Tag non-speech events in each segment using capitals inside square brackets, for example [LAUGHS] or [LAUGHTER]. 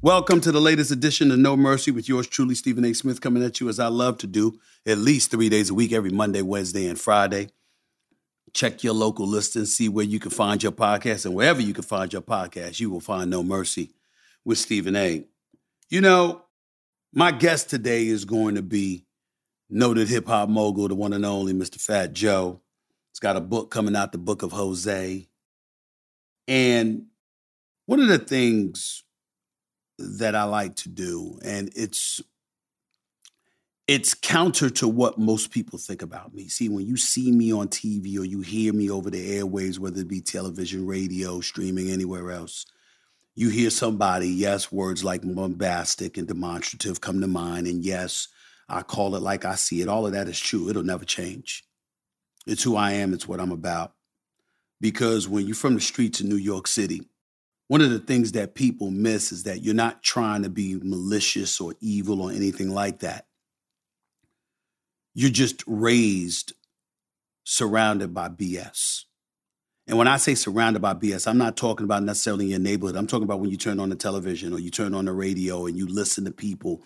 Welcome to the latest edition of No Mercy with yours truly, Stephen A. Smith, coming at you as I love to do at least three days a week, every Monday, Wednesday, and Friday. Check your local listings, see where you can find your podcast, and wherever you can find your podcast, you will find No Mercy with Stephen A. You know, my guest today is going to be noted hip hop mogul, the one and only Mr. Fat Joe. He's got a book coming out, The Book of Jose. And one of the things that I like to do, and it's it's counter to what most people think about me. See, when you see me on TV or you hear me over the airwaves, whether it be television, radio, streaming, anywhere else, you hear somebody, yes, words like bombastic and demonstrative come to mind. And yes, I call it like I see it. All of that is true. It'll never change. It's who I am, it's what I'm about. Because when you're from the streets of New York City, one of the things that people miss is that you're not trying to be malicious or evil or anything like that. You're just raised surrounded by BS. And when I say surrounded by BS, I'm not talking about necessarily your neighborhood. I'm talking about when you turn on the television or you turn on the radio and you listen to people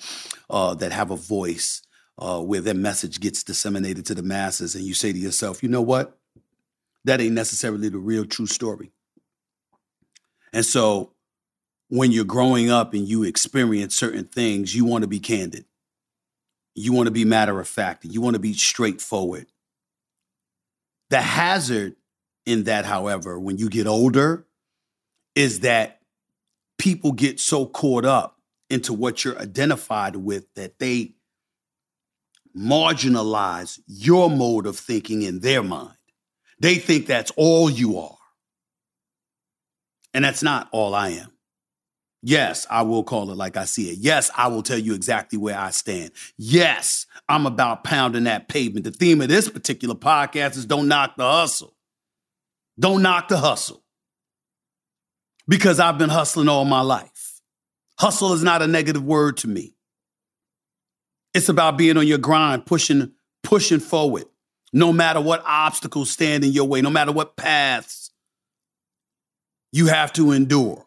uh, that have a voice uh, where their message gets disseminated to the masses, and you say to yourself, you know what? That ain't necessarily the real true story. And so when you're growing up and you experience certain things, you want to be candid. You want to be matter of fact. You want to be straightforward. The hazard in that, however, when you get older, is that people get so caught up into what you're identified with that they marginalize your mode of thinking in their mind. They think that's all you are. And that's not all I am. Yes, I will call it like I see it. Yes, I will tell you exactly where I stand. Yes, I'm about pounding that pavement. The theme of this particular podcast is don't knock the hustle. Don't knock the hustle. Because I've been hustling all my life. Hustle is not a negative word to me. It's about being on your grind, pushing, pushing forward, no matter what obstacles stand in your way, no matter what paths you have to endure,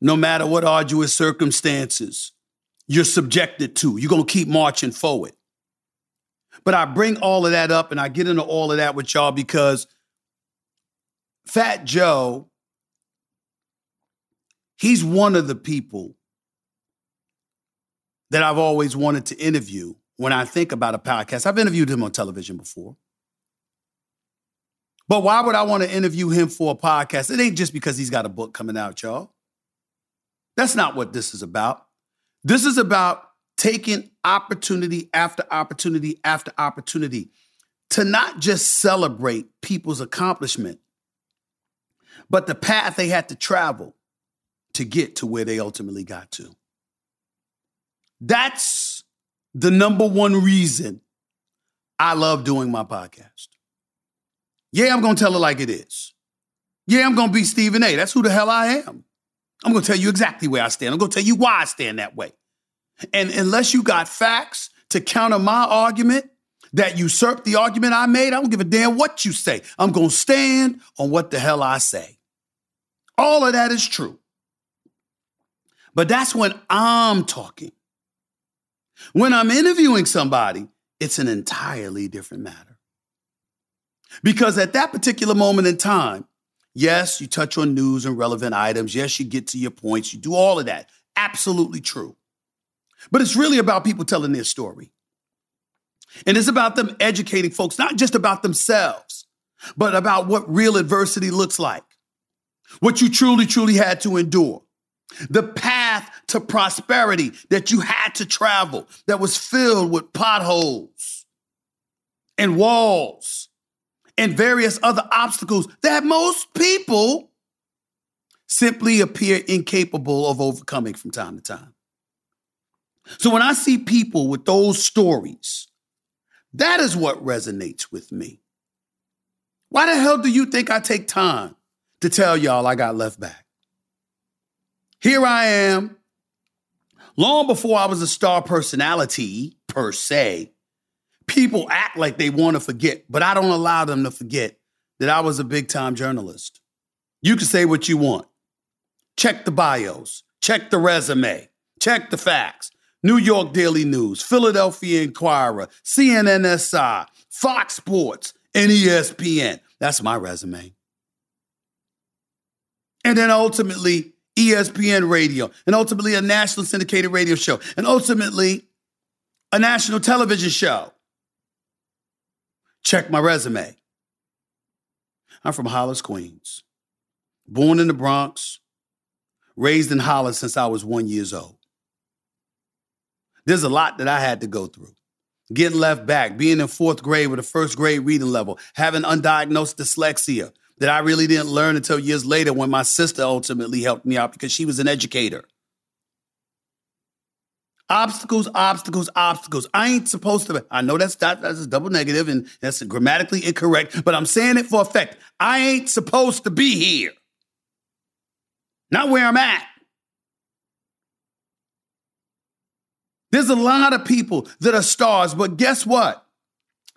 no matter what arduous circumstances you're subjected to. You're going to keep marching forward. But I bring all of that up and I get into all of that with y'all because Fat Joe, he's one of the people that I've always wanted to interview when I think about a podcast. I've interviewed him on television before. But why would I want to interview him for a podcast? It ain't just because he's got a book coming out, y'all. That's not what this is about. This is about taking opportunity after opportunity after opportunity to not just celebrate people's accomplishment, but the path they had to travel to get to where they ultimately got to. That's the number one reason I love doing my podcast. Yeah, I'm going to tell it like it is. Yeah, I'm going to be Stephen A. That's who the hell I am. I'm going to tell you exactly where I stand. I'm going to tell you why I stand that way. And unless you got facts to counter my argument that usurp the argument I made, I don't give a damn what you say. I'm going to stand on what the hell I say. All of that is true. But that's when I'm talking. When I'm interviewing somebody, it's an entirely different matter. Because at that particular moment in time, yes, you touch on news and relevant items. Yes, you get to your points. You do all of that. Absolutely true. But it's really about people telling their story. And it's about them educating folks, not just about themselves, but about what real adversity looks like, what you truly, truly had to endure, the path to prosperity that you had to travel that was filled with potholes and walls and various other obstacles that most people simply appear incapable of overcoming from time to time. So when I see people with those stories, that is what resonates with me. Why the hell do you think I take time to tell y'all I got left back? Here I am, long before I was a star personality per se. People act like they want to forget, but I don't allow them to forget that I was a big time journalist. You can say what you want. Check the bios, check the resume, check the facts. New York Daily News, Philadelphia Inquirer, CNNSI, Fox Sports, and ESPN. That's my resume. And then ultimately, ESPN radio, and ultimately a national syndicated radio show, and ultimately a national television show. Check my resume. I'm from Hollis, Queens. Born in the Bronx, raised in Hollis since I was one years old. There's a lot that I had to go through. Getting left back, being in fourth grade with a first grade reading level, having undiagnosed dyslexia that I really didn't learn until years later when my sister ultimately helped me out because she was an educator. Obstacles, obstacles, obstacles. I ain't supposed to. I know that's that, that's double negative and that's grammatically incorrect, but I'm saying it for effect. I ain't supposed to be here. Not where I'm at. There's a lot of people that are stars, but guess what?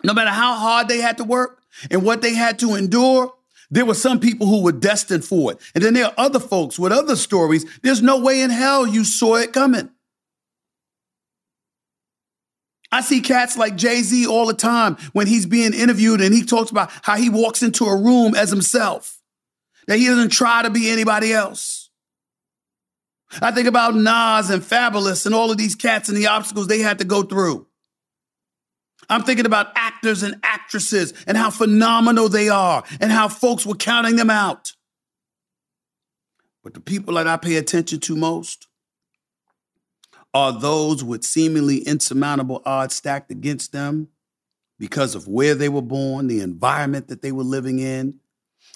No matter how hard they had to work and what they had to endure, there were some people who were destined for it. And then there are other folks with other stories. There's no way in hell you saw it coming. I see cats like Jay Z all the time when he's being interviewed and he talks about how he walks into a room as himself, that he doesn't try to be anybody else. I think about Nas and Fabolous and all of these cats and the obstacles they had to go through. I'm thinking about actors and actresses and how phenomenal they are and how folks were counting them out. But the people that I pay attention to most are those with seemingly insurmountable odds stacked against them because of where they were born, the environment that they were living in,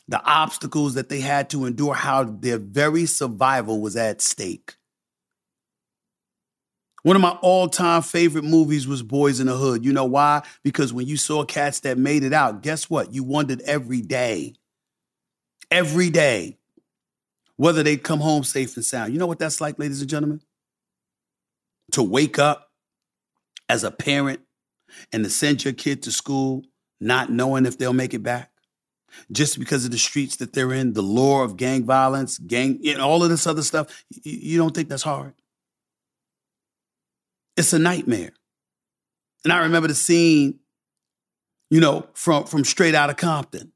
the obstacles that they had to endure, how their very survival was at stake. One of my all time favorite movies was Boys in the Hood. You know why? Because when you saw cats that made it out, guess what? You wondered every day, every day, whether they'd come home safe and sound. You know what that's like, ladies and gentlemen? To wake up as a parent and to send your kid to school not knowing if they'll make it back just because of the streets that they're in, the lore of gang violence, gang, and all of this other stuff, you, don't think that's hard. It's a nightmare. And I remember the scene, you know, from, from straight out of Compton.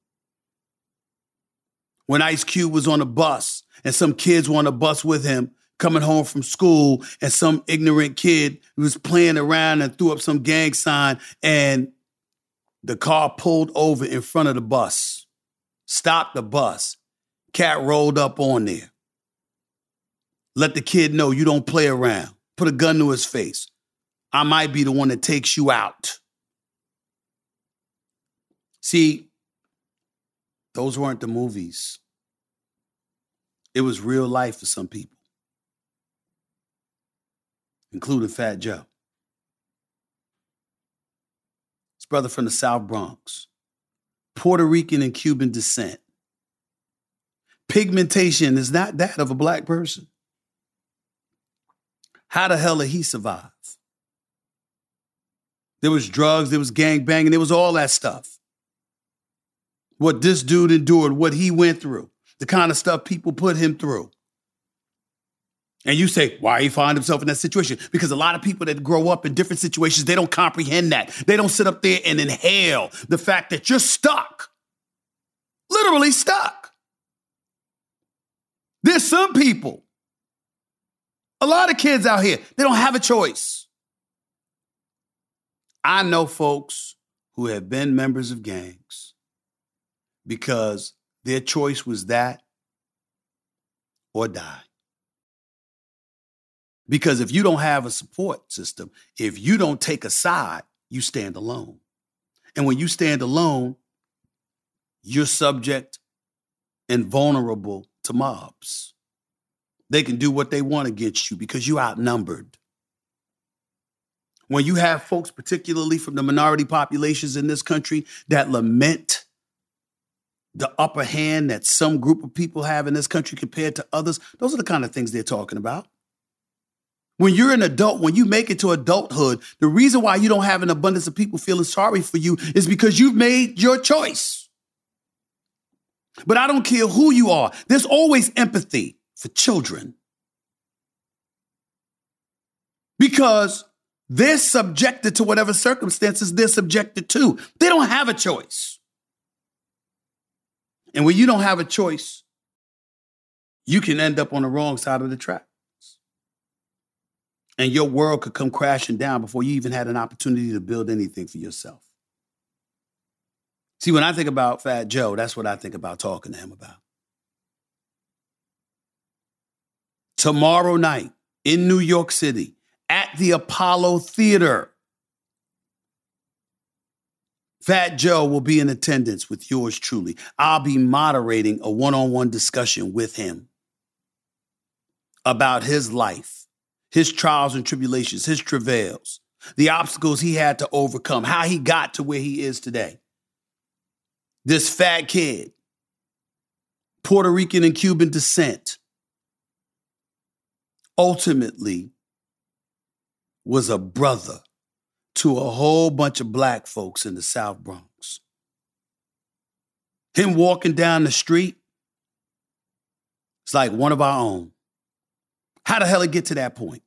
When Ice Cube was on a bus and some kids were on a bus with him coming home from school, and some ignorant kid was playing around and threw up some gang sign, and the car pulled over in front of the bus, stopped the bus. Cat rolled up on there. Let the kid know you don't play around. Put a gun to his face. I might be the one that takes you out. See, those weren't the movies. It was real life for some people including Fat Joe. His brother from the South Bronx, Puerto Rican and Cuban descent. Pigmentation is not that of a black person. How the hell did he survive? There was drugs, there was gang banging, there was all that stuff. What this dude endured, what he went through, the kind of stuff people put him through. And you say, why he find himself in that situation? Because a lot of people that grow up in different situations, they don't comprehend that. They don't sit up there and inhale the fact that you're stuck. Literally stuck. There's some people, a lot of kids out here, they don't have a choice. I know folks who have been members of gangs because their choice was that or die. Because if you don't have a support system, if you don't take a side, you stand alone. And when you stand alone, you're subject and vulnerable to mobs. They can do what they want against you because you're outnumbered. When you have folks, particularly from the minority populations in this country, that lament the upper hand that some group of people have in this country compared to others, those are the kind of things they're talking about. When you're an adult, when you make it to adulthood, the reason why you don't have an abundance of people feeling sorry for you is because you've made your choice. But I don't care who you are, there's always empathy for children. Because they're subjected to whatever circumstances they're subjected to. They don't have a choice. And when you don't have a choice, you can end up on the wrong side of the track and your world could come crashing down before you even had an opportunity to build anything for yourself. See, when I think about Fat Joe, that's what I think about talking to him about. Tomorrow night in New York City at the Apollo Theater, Fat Joe will be in attendance with yours truly. I'll be moderating a one on one discussion with him about his life his trials and tribulations, his travails, the obstacles he had to overcome, how he got to where he is today. This fat kid, Puerto Rican and Cuban descent, ultimately was a brother to a whole bunch of black folks in the South Bronx. Him walking down the street, it's like one of our own. How the hell did it get to that point?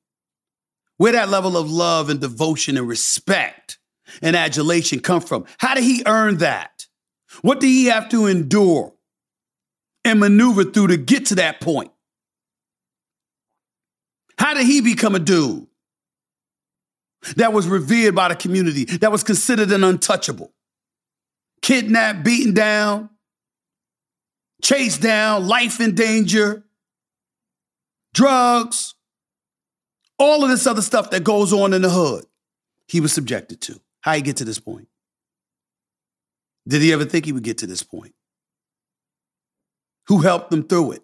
Where that level of love and devotion and respect and adulation come from? How did he earn that? What did he have to endure and maneuver through to get to that point? How did he become a dude that was revered by the community, that was considered an untouchable? Kidnapped, beaten down, chased down, life in danger, drugs, all of this other stuff that goes on in the hood, he was subjected to. How he get to this point? Did he ever think he would get to this point? Who helped him through it?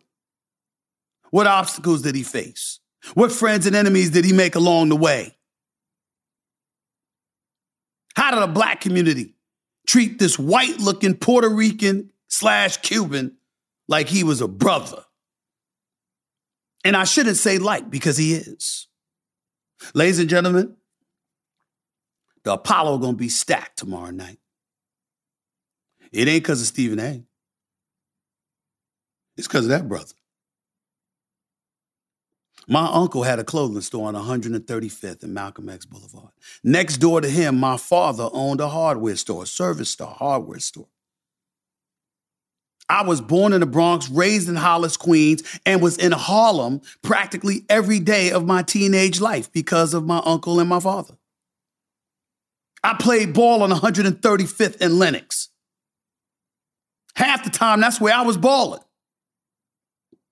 What obstacles did he face? What friends and enemies did he make along the way? How did a black community treat this white looking Puerto Rican slash Cuban like he was a brother? And I shouldn't say like because he is. Ladies and gentlemen, the Apollo gonna be stacked tomorrow night. It ain't because of Stephen A. It's because of that brother. My uncle had a clothing store on 135th and Malcolm X Boulevard. Next door to him, my father owned a hardware store, a service store, hardware store. I was born in the Bronx, raised in Hollis, Queens, and was in Harlem practically every day of my teenage life because of my uncle and my father. I played ball on 135th and Lenox. Half the time, that's where I was balling.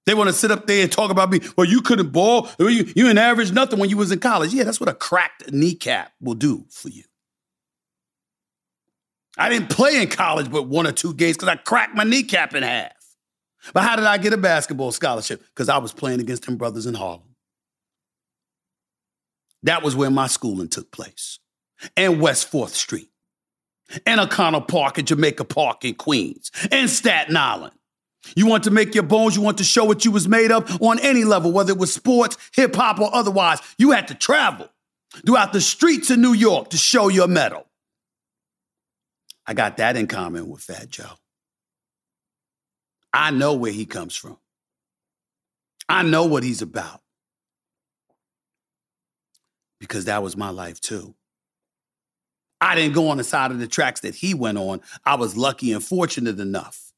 They want to sit up there and talk about me. Well, you couldn't ball. You, you didn't average nothing when you was in college. Yeah, that's what a cracked kneecap will do for you. I didn't play in college but one or two games because I cracked my kneecap in half. But how did I get a basketball scholarship? Because I was playing against them brothers in Harlem. That was where my schooling took place. And West 4th Street. And O'Connell Park and Jamaica Park in Queens. And Staten Island. You want to make your bones, you want to show what you was made of on any level, whether it was sports, hip hop, or otherwise. You had to travel throughout the streets of New York to show your medal. I got that in common with Fat Joe. I know where he comes from. I know what he's about. Because that was my life too. I didn't go on the side of the tracks that he went on. I was lucky and fortunate enough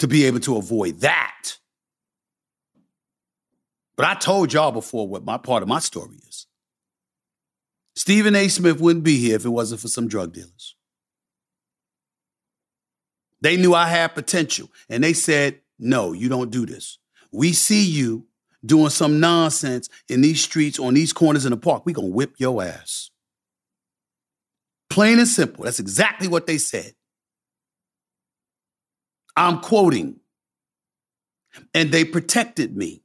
to be able to avoid that. But I told y'all before what my part of my story is. Stephen A. Smith wouldn't be here if it wasn't for some drug dealers. They knew I had potential and they said, no, you don't do this. We see you doing some nonsense in these streets, on these corners in the park. we going to whip your ass. Plain and simple. That's exactly what they said. I'm quoting. And they protected me.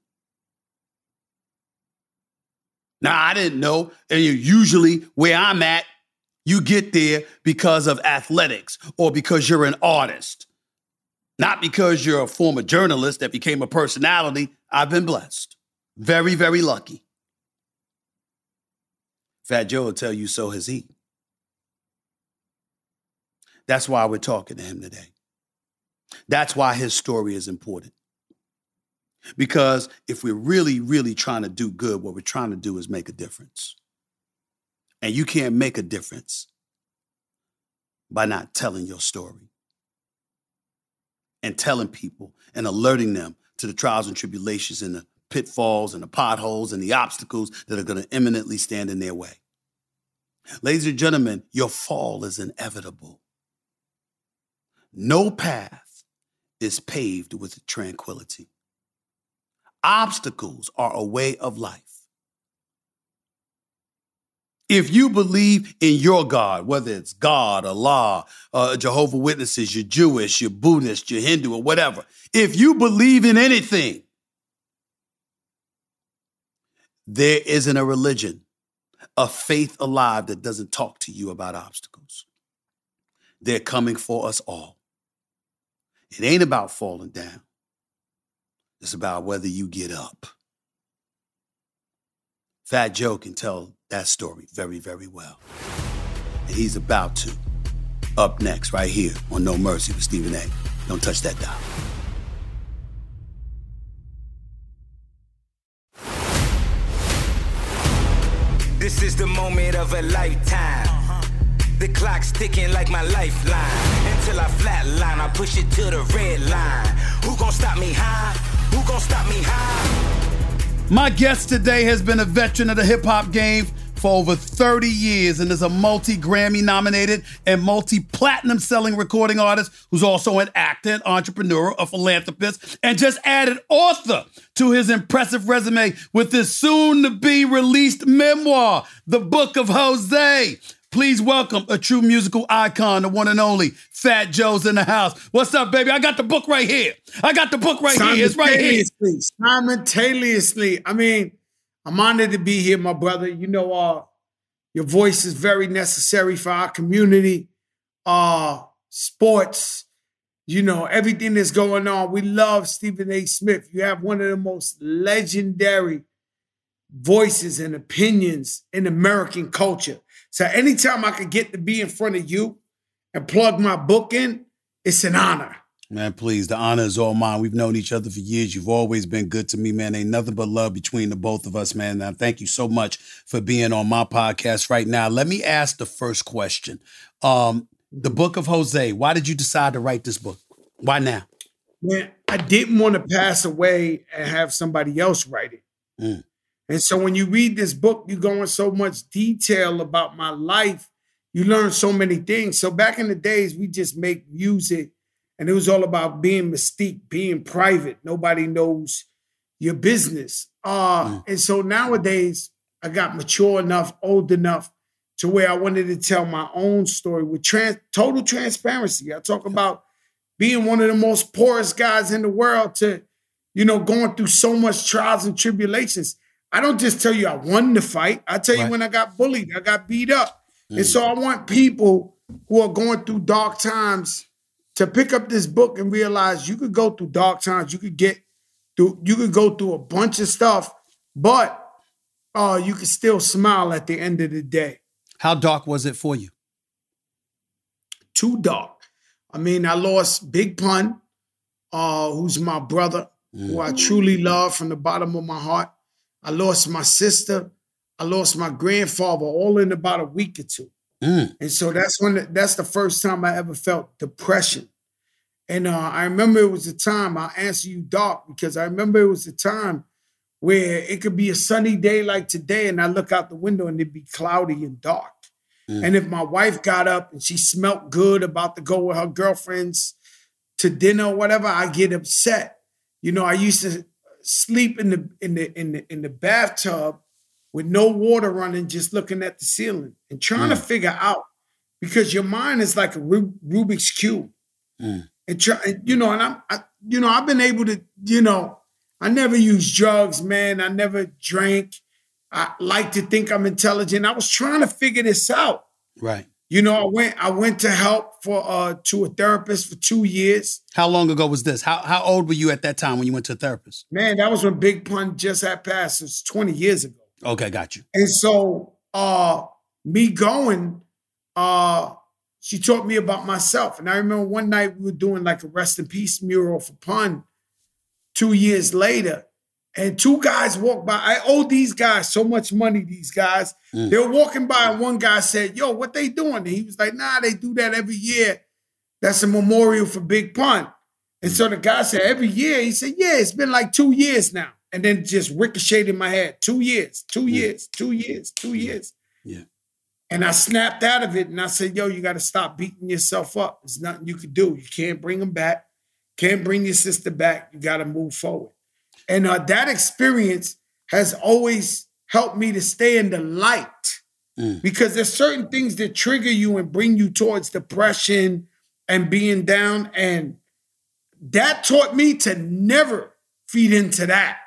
Now, I didn't know. And usually, where I'm at, you get there because of athletics or because you're an artist, not because you're a former journalist that became a personality. I've been blessed. Very, very lucky. Fat Joe will tell you so has he. That's why we're talking to him today. That's why his story is important. Because if we're really, really trying to do good, what we're trying to do is make a difference. And you can't make a difference by not telling your story and telling people and alerting them to the trials and tribulations and the pitfalls and the potholes and the obstacles that are going to imminently stand in their way. Ladies and gentlemen, your fall is inevitable. No path is paved with tranquility. Obstacles are a way of life. If you believe in your God, whether it's God, Allah, uh, Jehovah Witnesses, you're Jewish, you're Buddhist, you're Hindu, or whatever, if you believe in anything, there isn't a religion, a faith alive that doesn't talk to you about obstacles. They're coming for us all. It ain't about falling down, it's about whether you get up. Fat Joe can tell that story very, very well. And he's about to. Up next, right here on No Mercy with Stephen A. Don't touch that dial. This is the moment of a lifetime. Uh-huh. The clock's ticking like my lifeline. Until I flatline, I push it to the red line. Who gon' stop me high? Who gon' stop me high? My guest today has been a veteran of the hip hop game for over 30 years and is a multi Grammy nominated and multi platinum selling recording artist who's also an actor, an entrepreneur, a philanthropist, and just added author to his impressive resume with his soon to be released memoir, The Book of Jose. Please welcome a true musical icon, the one and only Fat Joe's in the house. What's up, baby? I got the book right here. I got the book right here. It's right here. Simultaneously. I mean, I'm honored to be here, my brother. You know, uh, your voice is very necessary for our community. Uh, sports, you know, everything that's going on. We love Stephen A. Smith. You have one of the most legendary voices and opinions in American culture. So anytime I could get to be in front of you and plug my book in, it's an honor. Man, please, the honor is all mine. We've known each other for years. You've always been good to me, man. Ain't nothing but love between the both of us, man. Now, thank you so much for being on my podcast right now. Let me ask the first question. Um, the book of Jose, why did you decide to write this book? Why now? Man, I didn't want to pass away and have somebody else write it. Mm. And so when you read this book, you go in so much detail about my life. You learn so many things. So back in the days, we just make music and it was all about being mystique, being private. Nobody knows your business. Uh, Mm. And so nowadays, I got mature enough, old enough to where I wanted to tell my own story with trans- total transparency. I talk about being one of the most poorest guys in the world to, you know, going through so much trials and tribulations. I don't just tell you I won the fight. I tell you Right. when I got bullied, I got beat up. And so I want people who are going through dark times to pick up this book and realize you could go through dark times. You could get through, you could go through a bunch of stuff, but uh, you could still smile at the end of the day. How dark was it for you? Too dark. I mean, I lost Big Pun, uh, who's my brother, who I truly love from the bottom of my heart. I lost my sister. I lost my grandfather all in about a week or two. Mm. And so that's when that's the first time I ever felt depression. And uh, I remember it was a time I'll answer you dark because I remember it was a time where it could be a sunny day like today, and I look out the window and it'd be cloudy and dark. And if my wife got up and she smelt good about to go with her girlfriends to dinner or whatever, I get upset. You know, I used to sleep in the in the in the in the bathtub with no water running, just looking at the ceiling and trying to figure out because your mind is like a Rubik's cube. Mm. And try, you know, and I'm, I, you know, I've been able to, you know, I never used drugs, man. I never drank. I like to think I'm intelligent. I was trying to figure this out. Right. You know, I went, I went to help for uh to a therapist for two years. How long ago was this? How how old were you at that time when you went to a therapist? Man, that was when Big Pun just had passed. It's 20 years ago. Okay, got you. And so uh me going, uh, she taught me about myself. And I remember one night we were doing like a rest in peace mural for Pun two years later. And two guys walked by. I owe these guys so much money, these guys. Mm. They're walking by, and one guy said, Yo, what they doing? And he was like, Nah, they do that every year. That's a memorial for Big Pun. And so the guy said, Every year? He said, Yeah, it's been like two years now. And then just ricocheted in my head. Two years, two years, two years, two years. Yeah. And I snapped out of it and I said, Yo, you got to stop beating yourself up. There's nothing you can do. You can't bring them back. Can't bring your sister back. You got to move forward. And uh, that experience has always helped me to stay in the light Mm. because there's certain things that trigger you and bring you towards depression and being down. And that taught me to never feed into that,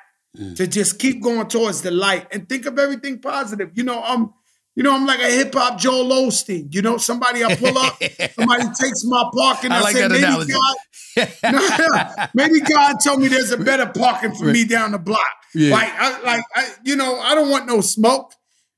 to just keep going towards the light and think of everything positive. You know, I'm, you know, I'm like a hip hop Joel Osteen. You know, somebody I pull up, [LAUGHS] somebody takes my parking. I I, like say, that maybe analogy. God, [LAUGHS] [LAUGHS] maybe God told me there's a better parking for me down the block. Yeah. Like, I, like, I, you know, I don't want no smoke,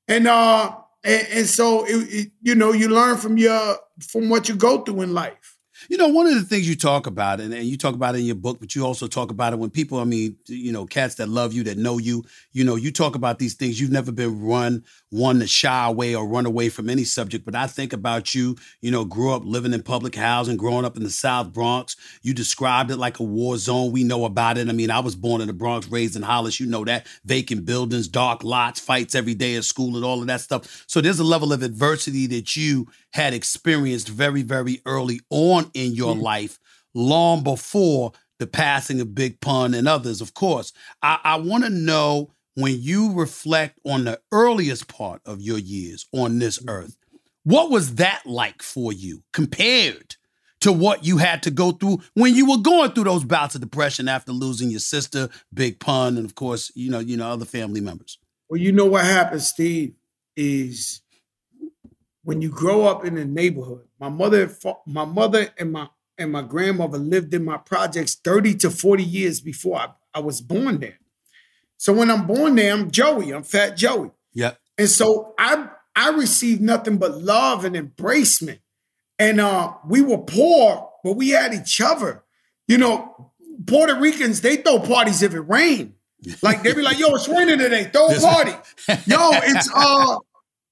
and uh, and, and so it, it, you know, you learn from your from what you go through in life. You know, one of the things you talk about, and, and you talk about it in your book, but you also talk about it when people, I mean, you know, cats that love you, that know you, you know, you talk about these things. You've never been run, one to shy away or run away from any subject. But I think about you, you know, grew up living in public housing, growing up in the South Bronx. You described it like a war zone. We know about it. I mean, I was born in the Bronx, raised in Hollis. You know that. Vacant buildings, dark lots, fights every day at school, and all of that stuff. So there's a level of adversity that you had experienced very, very early on in your mm-hmm. life, long before the passing of Big Pun and others, of course. I, I want to know when you reflect on the earliest part of your years on this mm-hmm. earth, what was that like for you compared to what you had to go through when you were going through those bouts of depression after losing your sister, Big Pun, and of course, you know, you know, other family members? Well, you know what happens, Steve, is when you grow up in a neighborhood. My mother, my mother, and my and my grandmother lived in my projects thirty to forty years before I, I was born there. So when I'm born there, I'm Joey. I'm Fat Joey, Yep. and so I I received nothing but love and embracement. And uh, we were poor, but we had each other. you know, Puerto Ricans, they throw parties if it rain. [LAUGHS] Like they be like, yo, it's raining today. Throw a party. [LAUGHS] Yo, it's uh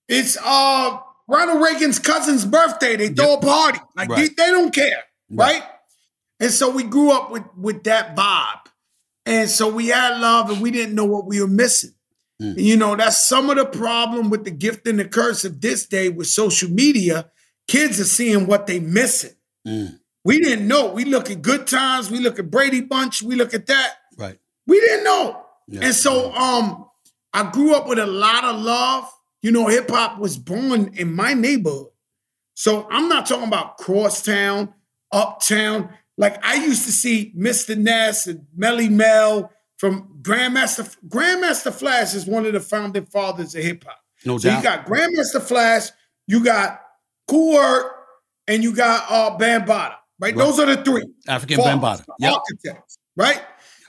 it's uh Ronald Reagan's cousin's birthday. They throw a party. Like Right. they, they don't care. Right. And so we grew up with with that vibe. And so we had love and we didn't know what we were missing. Mm. And, you know, that's some of the problem with the gift and the curse of this day with social media. Kids are seeing what they missing. Mm. We didn't know. We look at good times, we look at Brady Bunch, we look at that. Right. We didn't know. Yeah. And so um I grew up with a lot of love. You know, hip hop was born in my neighborhood. So I'm not talking about crosstown, uptown. Like I used to see Mr. Ness and Melle Mel from Grandmaster. Grandmaster Flash is one of the founding fathers of hip hop. No So you got Grandmaster Flash, you got Kool and you got uh Bambaataa. Right? Right. Those are the three. African fathers, Bambaataa. the Yep. Architects. Right?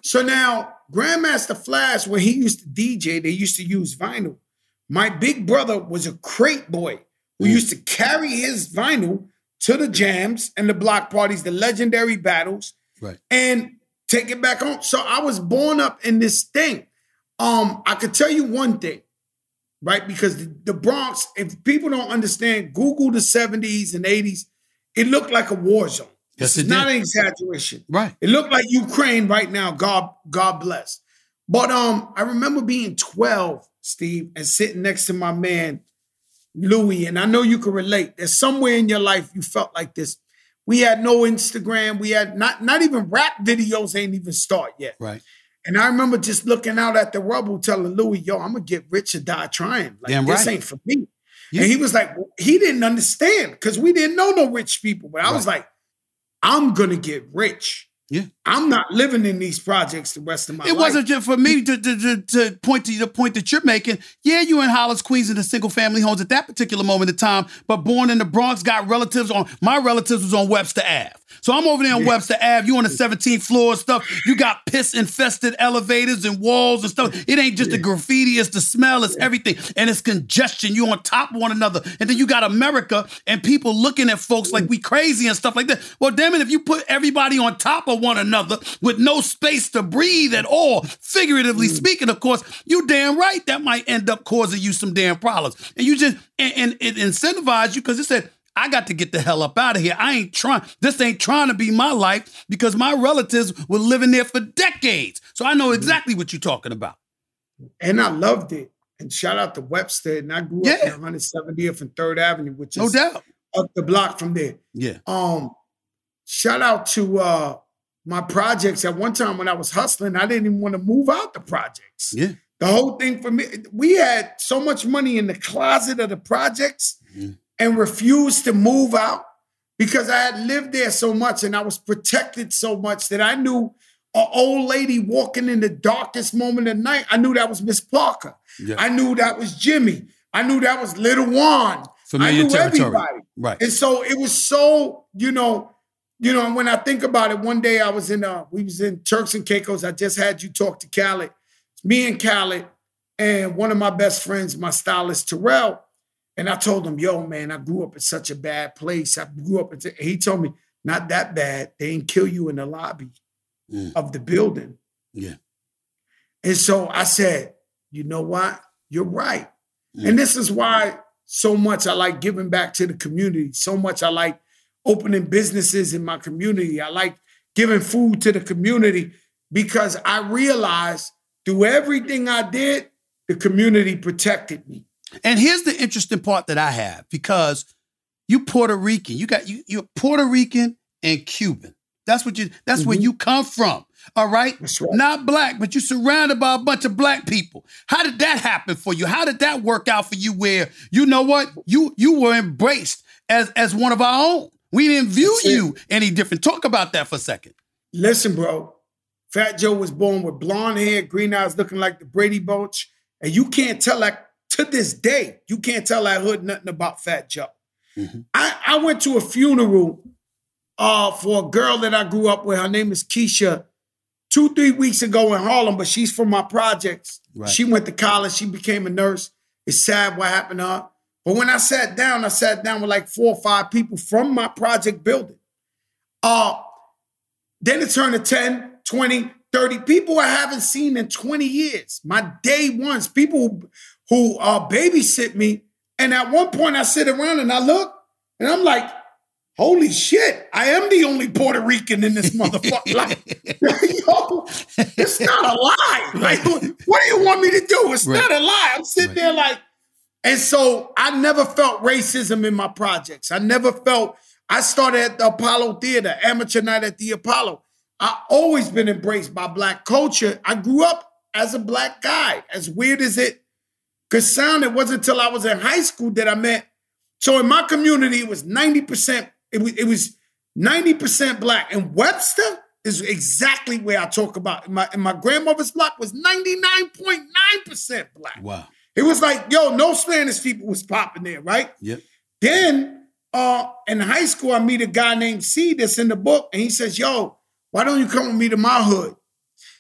So now Grandmaster Flash, when he used to DJ, they used to use vinyl. My big brother was a crate boy who Mm. used to carry his vinyl to the jams and the block parties, the legendary battles, Right. and take it back home. So I was born up in this thing. Um, I could tell you one thing, right? Because the, the Bronx, if people don't understand, Google the 70s and 80s, it looked like a war zone. Yes, It's it not did. an exaggeration. Right. It looked like Ukraine right now. God, God bless. But um, I remember being 12, Steve, and sitting next to my man Louis, and I know you can relate. There's somewhere in your life you felt like this. We had no Instagram. We had not not even rap videos ain't even start yet. Right. And I remember just looking out at the rubble, telling Louis, "Yo, I'm gonna get rich or die trying. Like Damn this right. ain't for me." Yeah. And he was like, he didn't understand because we didn't know no rich people. But I was like, I'm gonna get rich. Yeah. I'm not living in these projects the rest of my It life. It wasn't just for me to, to, to, to point to the point that you're making. Yeah, you in Hollis, Queens, in the single family homes at that particular moment in time, but born in the Bronx, got relatives on. My relatives was on Webster Ave. So I'm over there on Webster Ave. You on the 17th floor and stuff. You got piss infested elevators and walls and stuff. It ain't just the graffiti, it's the smell, it's everything. And it's congestion. You on top of one another. And then you got America and people looking at folks like we crazy and stuff like that. Well, damn it, if you put everybody on top of one another with no space to breathe at all, figuratively mm. speaking, of course, you damn right that might end up causing you some damn problems. And you just and, and it incentivized you because it said, I got to get the hell up out of here. I ain't trying, this ain't trying to be my life because my relatives were living there for decades. So I know exactly what you're talking about. and I loved it. And shout out to Webster. And I grew up Yeah. in 170th and 3rd Avenue, which is No doubt. up the block from there. Yeah. Um, shout out to uh my projects. At one time when I was hustling, I didn't even want to move out the projects. Yeah. The whole thing for me, we had so much money in the closet of the projects Mm-hmm. And refused to move out because I had lived there so much and I was protected so much that I knew an old lady walking in the darkest moment of night. I knew that was Miss Parker. Yeah. I knew that was Jimmy. I knew that was Little Juan. Familiar I knew territory. everybody. Right. And so it was so, you know, you know, and when I think about it, one day I was in uh we was in Turks and Caicos. I just had you talk to Khaled. It's me and Khaled and one of my best friends, my stylist Terrell. And I told him, yo, man, I grew up in such a bad place. I grew up in he told me, not that bad. They didn't kill you in the lobby Mm. of the building. Yeah. And so I said, you know what? You're right. Mm. And this is why so much I like giving back to the community. So much I like opening businesses in my community. I like giving food to the community because I realized through everything I did, the community protected me. And here's the interesting part that I have because you Puerto Rican, you got you you're Puerto Rican and Cuban. That's what you that's where you come from. All right? Mm-hmm. Right. Not black, but you're surrounded by a bunch of black people. How did that happen for you? How did that work out for you where you know what? You you were embraced as as one of our own. We didn't view That's it. you any different. Talk about that for a second. Listen, bro. Fat Joe was born with blonde hair, green eyes, looking like the Brady Bunch, and you can't tell that to this day. You can't tell that hood nothing about Fat Joe. I, I went to a funeral uh, for a girl that I grew up with. Her name is Keisha. Two, three weeks ago in Harlem, but she's from my projects. Right. She went to college. She became a nurse. It's sad what happened to her. But when I sat down, I sat down with like four or five people from my project building. Uh, Then it turned to 10, 20, 30 people I haven't seen in 20 years. My day ones, people who uh, babysit me. And at one point I sit around and I look and I'm like, holy shit, I am the only Puerto Rican in this [LAUGHS] motherfucker. like, [LAUGHS] yo, it's not a lie. Like, what do you want me to do? It's Right. not a lie. I'm sitting there like, and so I never felt racism in my projects. I never felt, I started at the Apollo Theater, amateur night at the Apollo. I always been embraced by black culture. I grew up as a black guy. As weird as it could sound, it wasn't until I was in high school that I met. So in my community, it was 90%, it was, it was 90% black. And Webster is exactly where I talk about. My, my grandmother's block was 99.9% black. Wow. It was like, yo, no Spanish people was popping there, right? Yep. Then uh, in high school, I meet a guy named C that's in the book, and he says, Yo, why don't you come with me to my hood?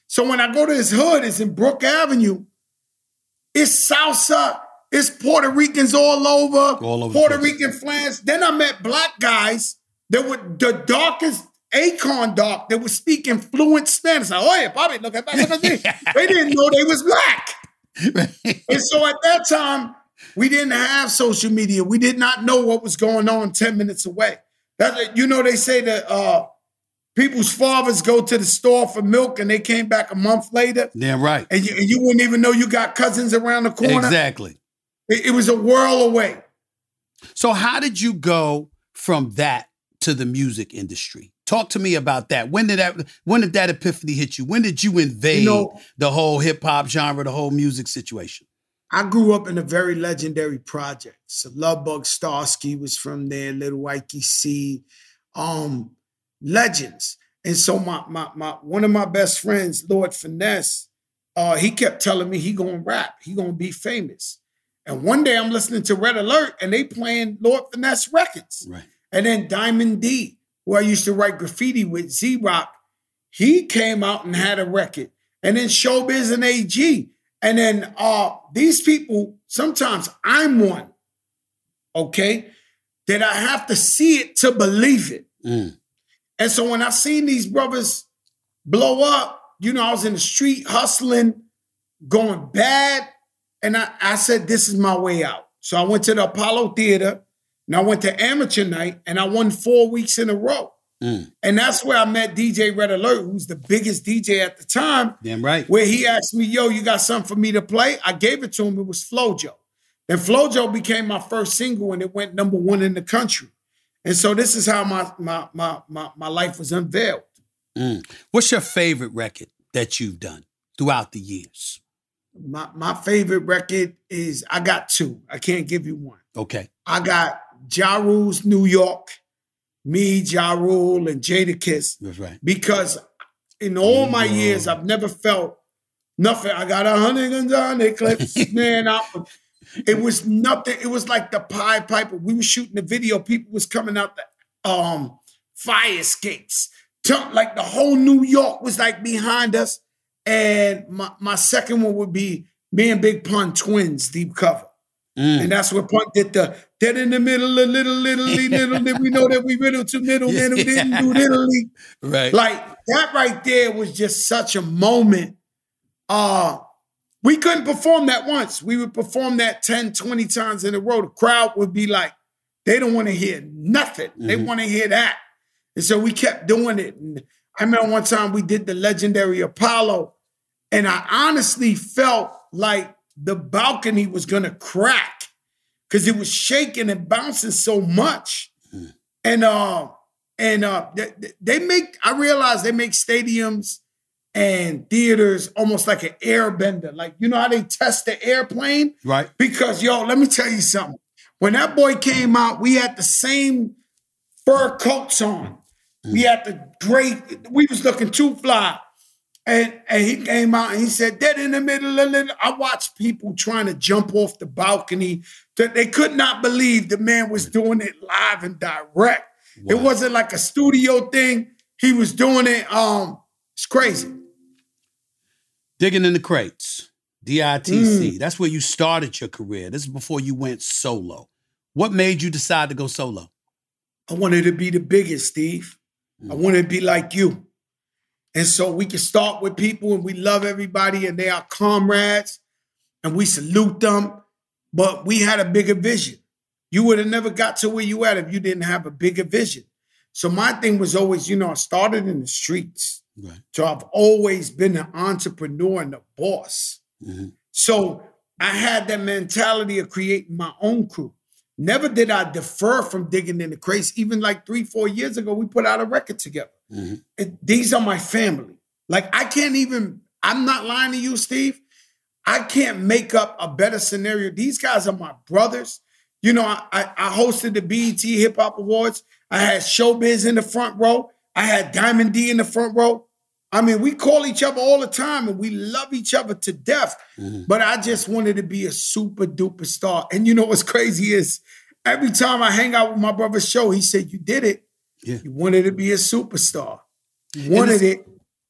So when I go to his hood, it's in Brook Avenue. It's salsa, it's Puerto Ricans all over, All over Puerto. Rican flags. Then I met black guys that were the darkest Akon dark that was speaking fluent Spanish. Like, Oye, papi, look at that. They didn't know they was black. [LAUGHS] And so at that time, we didn't have social media. We did not know what was going on 10 minutes away. That you know, they say that uh people's fathers go to the store for milk and they came back a month later, Damn right. and you, and you wouldn't even know you got cousins around the corner. Exactly. It, it was a whirl away. So how did you go from that to the music industry? Talk to me about that. When did that when did that epiphany hit you? When did you invade You know- the whole hip hop genre, the whole music situation? I grew up in a very legendary project. So Love Lovebug Starsky was from there, Little Ikey C, um, legends. And so my my my one of my best friends, Lord Finesse, uh, he kept telling me he gonna rap, he gonna be famous. And one day I'm listening to Red Alert and they playing Lord Finesse records. Right. And then Diamond D, who I used to write graffiti with, Z Rock, he came out and had a record. And then Showbiz and AG. And then uh, these people, sometimes I'm one, okay, that I have to see it to believe it. Mm. And so when I seen these brothers blow up, you know, I was in the street hustling, going bad. And I, I said, this is my way out. So I went to the Apollo Theater and I went to amateur night and I won four weeks in a row. Mm. And that's where I met DJ Red Alert, who's the biggest DJ at the time, Damn right. where he asked me, yo, you got something for me to play? I gave it to him. It was Flow Joe. And Flow Joe became my first single and it went number one in the country. And so this is how my my my my, my life was unveiled. Mm. What's your favorite record that you've done throughout the years? My my favorite record is I got two. I can't give you one. Okay. I got Ja Rule's New York, me, Ja Rule, and Jadakiss. That's right. because in all my years, I've never felt nothing. I got a hundred guns on the clips, [LAUGHS] man. I, it was nothing. It was like the Pied Piper. We were shooting the video. People was coming out the um, fire escapes. Like the whole New York was like behind us. And my, my second one would be me and Big Pun Twinz, deep cover. Mm. And that's where Pun did the dead in the middle, a little, little, [LAUGHS] little, little. We know that we riddle to middle, middle, didn't do [LAUGHS] little. Right. Like that right there was just such a moment. Uh we couldn't perform that once. We would perform that 10, 20 times in a row. The crowd would be like, they don't want to hear nothing. They Mhm. want to hear that. And so we kept doing it. And I remember one time we did the legendary Apollo, and I honestly felt like the balcony was gonna crack because it was shaking and bouncing so much. And uh, and uh, they, they make I realize they make stadiums and theaters almost like an airbender. Like you know how they test the airplane right. because yo, let me tell you something. When that boy came out, we had the same fur coats on. We had the great. We was looking too fly. And, and he came out and he said, Dead in the middle of it. I watched people trying to jump off the balcony. That they could not believe the man was doing it live and direct. It wasn't like a studio thing. He was doing it. Um, it's crazy. Digging in the crates. DITC. Mm. That's where you started your career. This is before you went solo. What made you decide to go solo? I wanted to be the biggest, Steve. I mm. wanted to be like you. And so we can start with people and we love everybody and they are comrades and we salute them. But we had a bigger vision. You would have never got to where you at if you didn't have a bigger vision. So my thing was always, you know, I started in the streets. Right. So I've always been an entrepreneur and a boss. Mhm. So I had that mentality of creating my own crew. Never did I defer from digging in the crates. Even like three, four years ago, we put out a record together. Mhm. And these are my family. Like I can't even, I'm not lying to you, Steve. I can't make up a better scenario. These guys are my brothers. You know, I, I, I hosted the BET Hip Hop Awards. I had Showbiz in the front row. I had Diamond D in the front row. I mean, we call each other all the time and we love each other to death. Mhm. But I just wanted to be a super duper star. And you know what's crazy is every time I hang out with my brother's show, he said, You did it. Yeah. You wanted to be a superstar. You wanted it.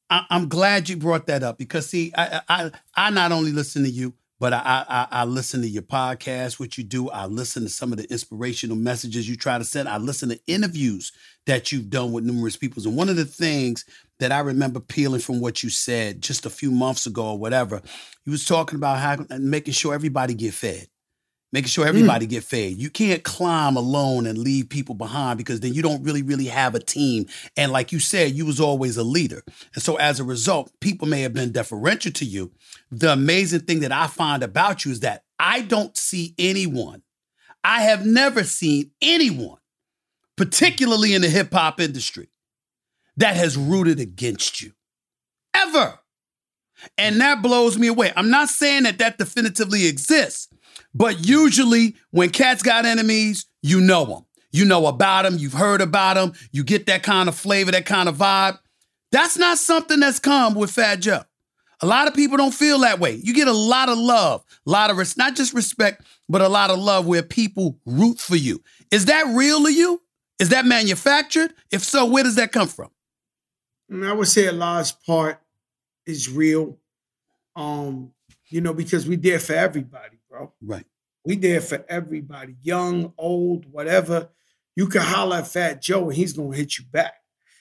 I, I'm glad you brought that up because see, I, I I not only listen to you, but I, I I listen to your podcast, what you do. I listen to some of the inspirational messages you try to send. I listen to interviews that you've done with numerous people. And one of the things that I remember peeling from what you said just a few months ago or whatever, you was talking about how making sure everybody get fed making sure mm. everybody get fed. You can't climb alone and leave people behind because then you don't really, really have a team. And like you said, you was always a leader. And so as a result, people may have been deferential to you. The amazing thing that I find about you is that I don't see anyone, I have never seen anyone, particularly in the hip hop industry, that has rooted against you. Ever. And that blows me away. I'm not saying that that definitively exists, but usually when cats got enemies, you know them. You know about them, you've heard about them, you get that kind of flavor, that kind of vibe. That's not something that's come with Fat Joe. A lot of people don't feel that way. You get a lot of love, a lot of res- not just respect, but a lot of love where people root for you. Is that real to you? Is that manufactured? If so, where does that come from? And I would say a large part is real. Um, you know, because we there for everybody, bro. Right. We there for everybody, young, old, whatever. You can holler at Fat Joe and he's gonna hit you back.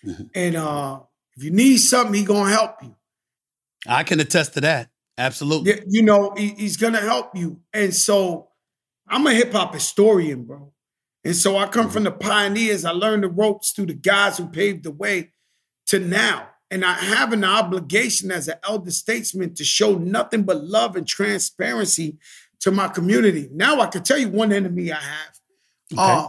Mhm. And uh if you need something, he gonna help you. I can attest to that. Absolutely. Yeah, you know, he- he's gonna help you. And so I'm a hip hop historian, bro. And so I come from the pioneers. I learned the ropes through the guys who paved the way to now. And I have an obligation as an elder statesman to show nothing but love and transparency to my community. Now I can tell you one enemy I have. Uh,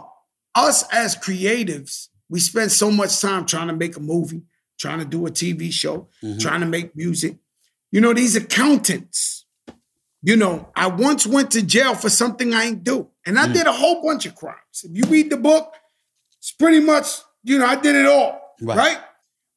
us as creatives, we spend so much time trying to make a movie, trying to do a TV show, Mhm. trying to make music. You know, these accountants, you know, I once went to jail for something I ain't do. And I Mm. did a whole bunch of crimes. If you read the book, it's pretty much, you know, I did it all, Right. right?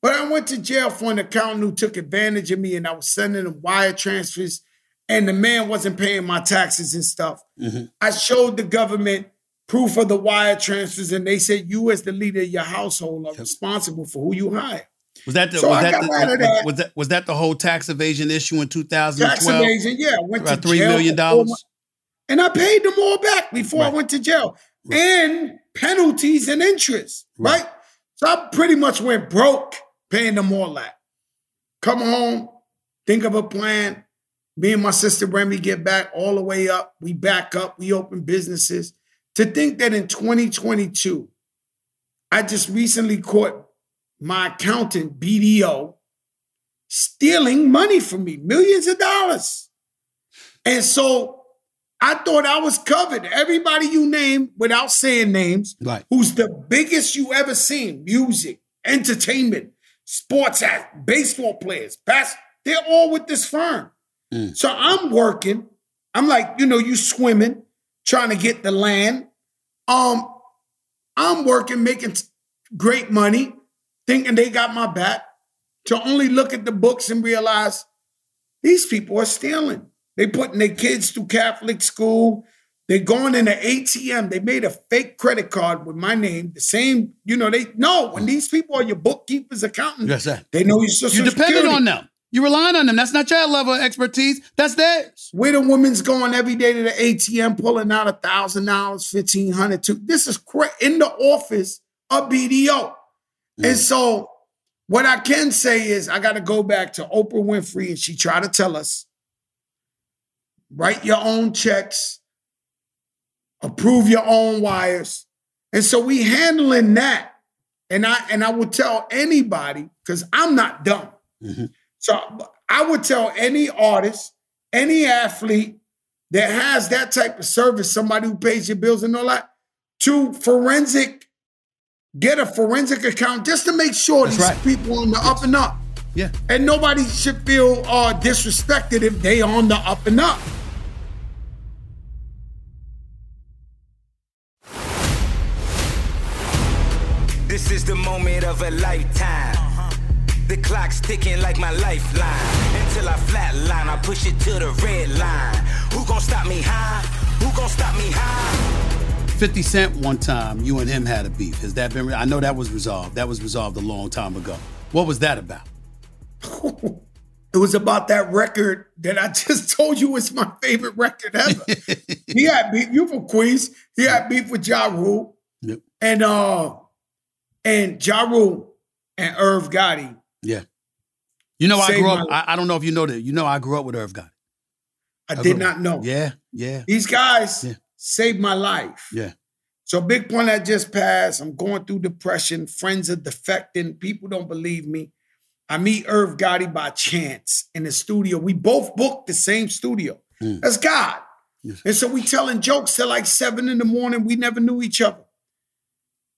But I went to jail for an accountant who took advantage of me and I was sending him wire transfers and the man wasn't paying my taxes and stuff. Mhm. I showed the government proof of the wire transfers and they said, you as the leader of your household are Yep. responsible for who you hire. Was that the, So was, that the was, that. was that was that the whole tax evasion issue in 2012? Tax evasion, yeah. Went About to three jail million dollars. And I paid them all back before I went to jail. Right. And penalties and interest, Right. right. So I pretty much went broke paying them all that. Come home, think of a plan. Me and my sister Remy get back all the way up. We back up, we open businesses. To think that in 2022, I just recently caught my accountant, BDO, stealing money from me, millions of dollars. And so I thought I was covered. Everybody you name, without saying names, Right. who's the biggest you ever seen, music, entertainment, sports act, baseball players, bas- they're all with this firm. Mm. So I'm working. I'm like, you know, you swimming, trying to get the land. Um, I'm working, making great money, thinking they got my back, to only look at the books and realize these people are stealing. They putting their kids through Catholic school. They going in the ATM. They made a fake credit card with my name. The same, you know, they know when these people are your bookkeepers, accountants, Yes, sir. they know your social You depended security. on them. You're relying on them. That's not your level of expertise. That's theirs. Where the women's going every day to the ATM, pulling out a thousand dollars, fifteen hundred. Two. This is cra- in the office of BDO, And so what I can say is I got to go back to Oprah Winfrey, and she tried to tell us write your own checks, approve your own wires. And so we handling that. And I and I would tell anybody, because I'm not dumb. Mm-hmm. So I would tell any artist, any athlete that has that type of service, somebody who pays your bills and all that, to forensic, get a forensic account just to make sure That's these right. people on the up and up. Yeah. And nobody should feel uh, disrespected if they on the up and up. This is the moment of a lifetime. The clock's ticking like my lifeline. Until I flatline, I push it to the red line. Who gon' stop me high? Who gon' stop me high? 50 Cent, one time, you and him had a beef. Has that been, I know that was resolved. That was resolved a long time ago. What was that about? [LAUGHS] It was about that record that I [LAUGHS] just told you was my favorite record ever. he [LAUGHS] had beef. You from Queens? He had beef with Ja Rule Yep. and uh and Ja Rule and Irv Gotti. Yeah. You know, I grew up. I, I don't know if you know that. You know, I grew up with Irv Gotti. I, grew did up- not know. Yeah, yeah, These guys Yeah. Saved my life. yeah. So Big Pun I just passed. I'm going through depression. Friends are defecting. People don't believe me. I meet Irv Gotti by chance in the studio. We both booked the same studio. Mm. That's God. Yes. And so we telling jokes till like seven in the morning. We never knew each other.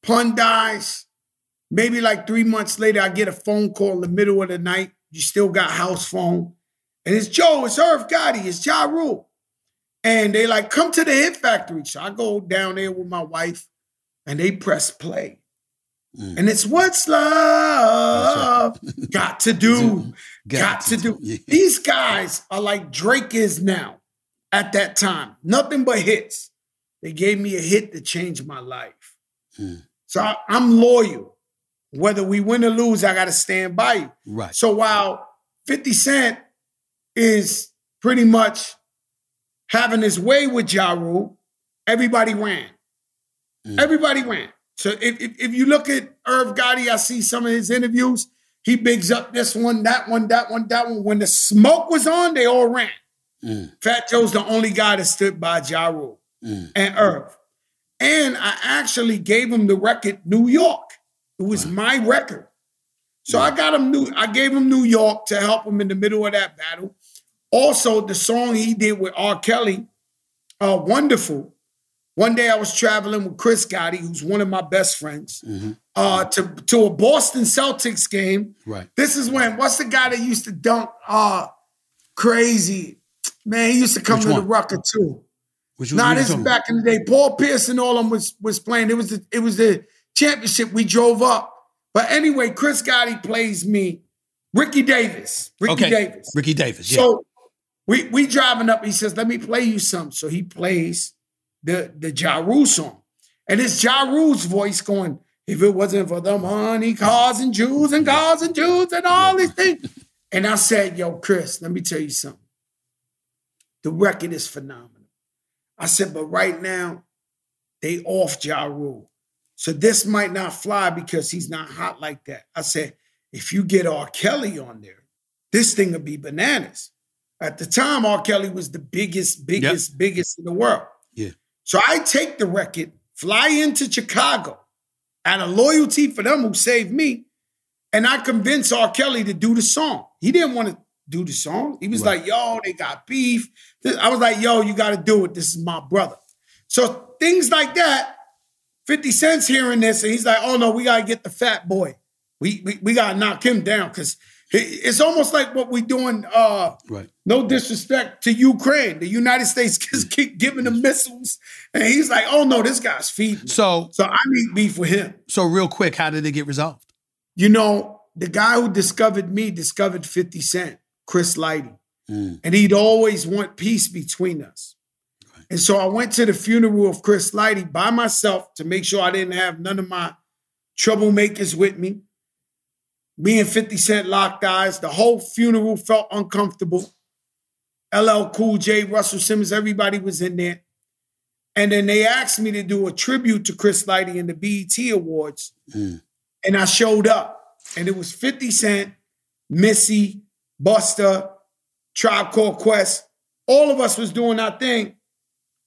Pun dies. Maybe like three months later, I get a phone call in the middle of the night. You still got house phone. And it's Joe, it's Irv Gotti, it's Ja Rule. And they like, come to the Hit Factory. So I go down there with my wife and they press play. Mm. And it's what's love got to do, [LAUGHS] got, to do. Yeah. These guys are like Drake is now at that time. Nothing but hits. They gave me a hit that changed my life. Mm. So I, I'm loyal. Whether we win or lose, I got to stand by you. Right. So while 50 Cent is pretty much having his way with Ja Rule, everybody ran. Mm. Everybody ran. So if, if, if you look at Irv Gotti, I see some of his interviews. He bigs up this one, that one, that one, that one. When the smoke was on, they all ran. Mm. Fat Joe's the only guy that stood by Ja Rule Mm. and Irv. And I actually gave him the record New York. It was my record. So I got him new, I gave him New York to help him in the middle of that battle. Also, the song he did with R. Kelly, uh, Wonderful. One day I was traveling with Chris Gotti, who's one of my best friends, Mhm. uh, to, to a Boston Celtics game. Right. This is when, what's the guy that used to dunk uh, crazy? Man, he used to come Which to the one? Rucker too. Which Nah, this is back in the day. Paul Pierce and all them was was playing. It was the it was the championship. We drove up. But anyway, Chris Gotti plays me. Ricky Davis. Ricky Okay. Davis. Ricky Davis. Yeah. So we we driving up. He says, "Let me play you some." So he plays the the Ja Rule song, and it's Ja Rule's voice going. If it wasn't for the money, cars and Jews and cars and Jews and all these things, and I said, "Yo, Chris, let me tell you something. The record is phenomenal." I said, "But right now, they off Ja Rule, so this might not fly because he's not hot like that." I said, "If you get R. Kelly on there, this thing will be bananas." At the time, R. Kelly was the biggest, biggest, biggest in the world. Yeah. So I take the record, fly into Chicago out of loyalty for them who saved me, and I convince R. Kelly to do the song. He didn't want to do the song. He was Right. like, yo, they got beef. I was like, yo, you got to do it. This is my brother. So things like that, 50 Cent's hearing this, and he's like, oh no, we got to get the fat boy. We, we, we got to knock him down because it's almost like what we're doing. Uh, right. no disrespect to Ukraine. The United States just keep giving them missiles. And he's like, oh no, this guy's feeding. So So I need beef with him. so real quick, how did it get resolved? You know, the guy who discovered me discovered 50 Cent, Chris Lighty. Mm. And he'd always want peace between us. And so I went to the funeral of Chris Lighty by myself to make sure I didn't have none of my troublemakers with me. Me and 50 Cent locked eyes. The whole funeral felt uncomfortable. LL Cool J, Russell Simmons, everybody was in there. And then they asked me to do a tribute to Chris Lighty in the BET Awards. Mm. And I showed up. and it was 50 Cent, Missy, Buster, Tribe Called Quest. All of us was doing our thing.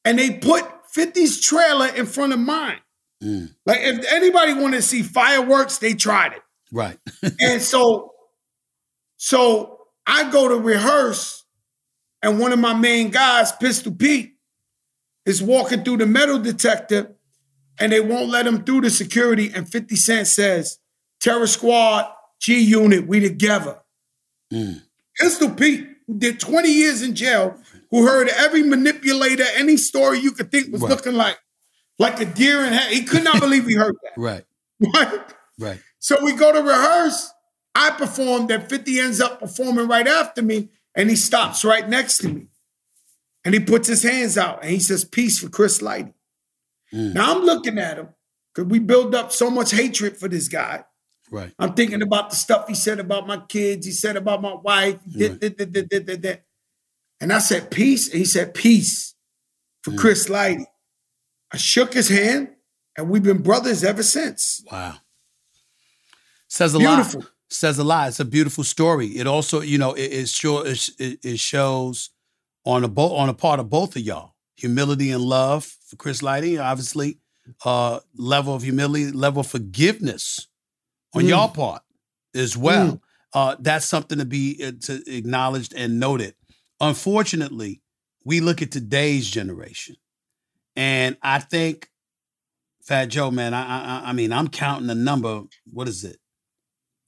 And they put 50's trailer in front of mine. Mm. Like if anybody wanted to see fireworks, they tried it. Right. [LAUGHS] and so, so I go to rehearse, and one of my main guys, Pistol Pete, is walking through the metal detector, and they won't let him through the security. And 50 Cent says, Terror Squad, G Unit, we together. Mm. Pistol Pete, who did 20 years in jail, who heard every manipulator, any story you could think was Right. looking like like a deer in head. He could not [LAUGHS] believe he heard that. Right. [LAUGHS] Right? Right. So we go to rehearse. I perform, and 50 ends up performing right after me, and he stops right next to me. And he puts his hands out and he says, Peace for Chris Lighty. Mm. Now I'm looking at him because we build up so much hatred for this guy. Right. I'm thinking about the stuff he said about my kids, he said about my wife, Right. did, did, did. And I said, Peace. And he said, Peace for Mm. Chris Lighty. I shook his hand, and we've been brothers ever since. Wow. Says a Beautiful. lot. Says a lot. It's a beautiful story. It also, you know, it, it sure it, it shows on a bo- on a part of both of y'all humility and love for Chris Lighty, obviously, uh, level of humility, level of forgiveness on Mm. y'all part as well. Mm. Uh, that's something to be uh, to acknowledged and noted. Unfortunately, we look at today's generation, and I think Fat Joe, man, I, I I mean, I'm counting the number. What is it?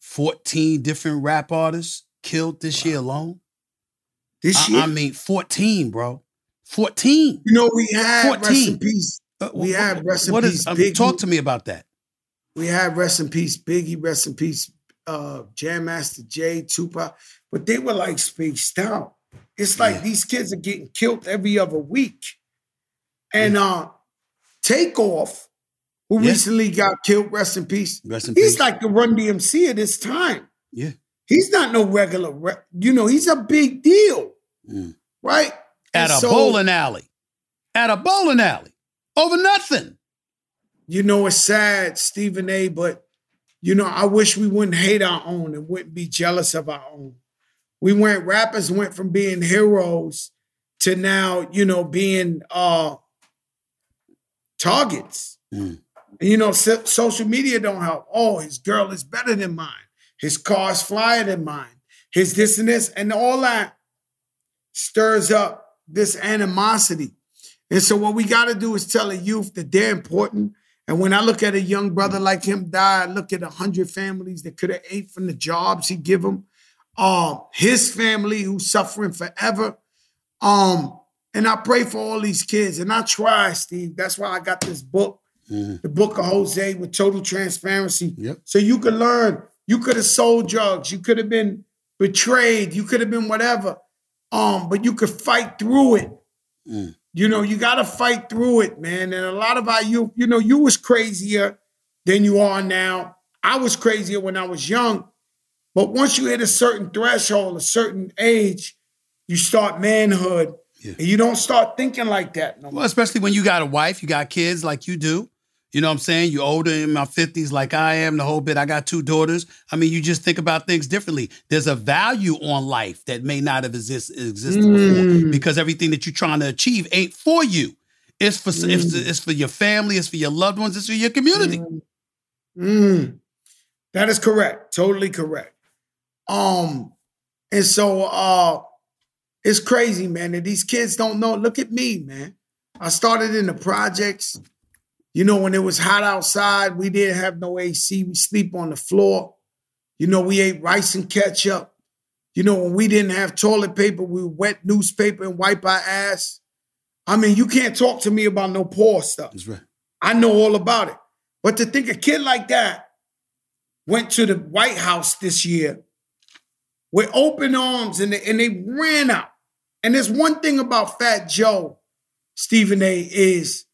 14 different rap artists killed this year alone. This I, year, I mean, 14, bro. 14. you know, we had rest 14. in peace. Uh, We had rest in what is- peace, um, Biggie. talk to me about that. We had rest in peace, Biggie, rest in peace, uh, Jam Master Jay, Tupac, but they were like spaced out. It's like Yeah. these kids are getting killed every other week. And uh Takeoff, who Yeah. recently got killed, rest in peace. Rest in He's peace. like the Run DMC at this time. Yeah. He's not no regular, re- you know, he's a big deal, Mm. right? At And a so- bowling alley. At a bowling alley. Over nothing. you know, it's sad, Stephen A., but you know, I wish we wouldn't hate our own and wouldn't be jealous of our own. We went rappers went from being heroes to now, you know, being uh targets. Mm. And, you know, so- social media don't help. Oh, his girl is better than mine. His car is flyer than mine. His this and this and all that stirs up this animosity. And so what we got to do is tell the youth that they're important. And when I look at a young brother like him die, I look at a hundred families that could have ate from the jobs he give them. Um, his family who's suffering forever. Um, and I pray for all these kids. And I try, Steve. That's why I got this book, Mhm. the book of Jose with total transparency. Yep. So you could learn. You could have sold drugs. You could have been betrayed. You could have been whatever. Um, but you could fight through it. Mm. You know, you got to fight through it, man. And a lot of our youth, you know, you was crazier than you are now. I was crazier when I was young. But once you hit a certain threshold, a certain age, you start manhood. Yeah. And you don't start thinking like that no more. Well, especially when you got a wife, you got kids like you do. You know what I'm saying? You're older in my 50s like I am, the whole bit. I got two daughters. I mean, you just think about things differently. There's a value on life that may not have exist, existed before Mm. because everything that you're trying to achieve ain't for you. It's for it's, Mm. it's for your family, it's for your loved ones, it's for your community. Mm. That is correct. Totally correct. Um, and so uh it's crazy, man, that these kids don't know. Look at me, man. I started in the projects. You know, when it was hot outside, we didn't have no AC. We sleep on the floor. You know, we ate rice and ketchup. You know, when we didn't have toilet paper, we wet newspaper and wipe our ass. I mean, you can't talk to me about no poor stuff. That's right. I know all about it. But to think a kid like that went to the White House this year with open arms and they, and they ran out. And there's one thing about Fat Joe, Stephen A, is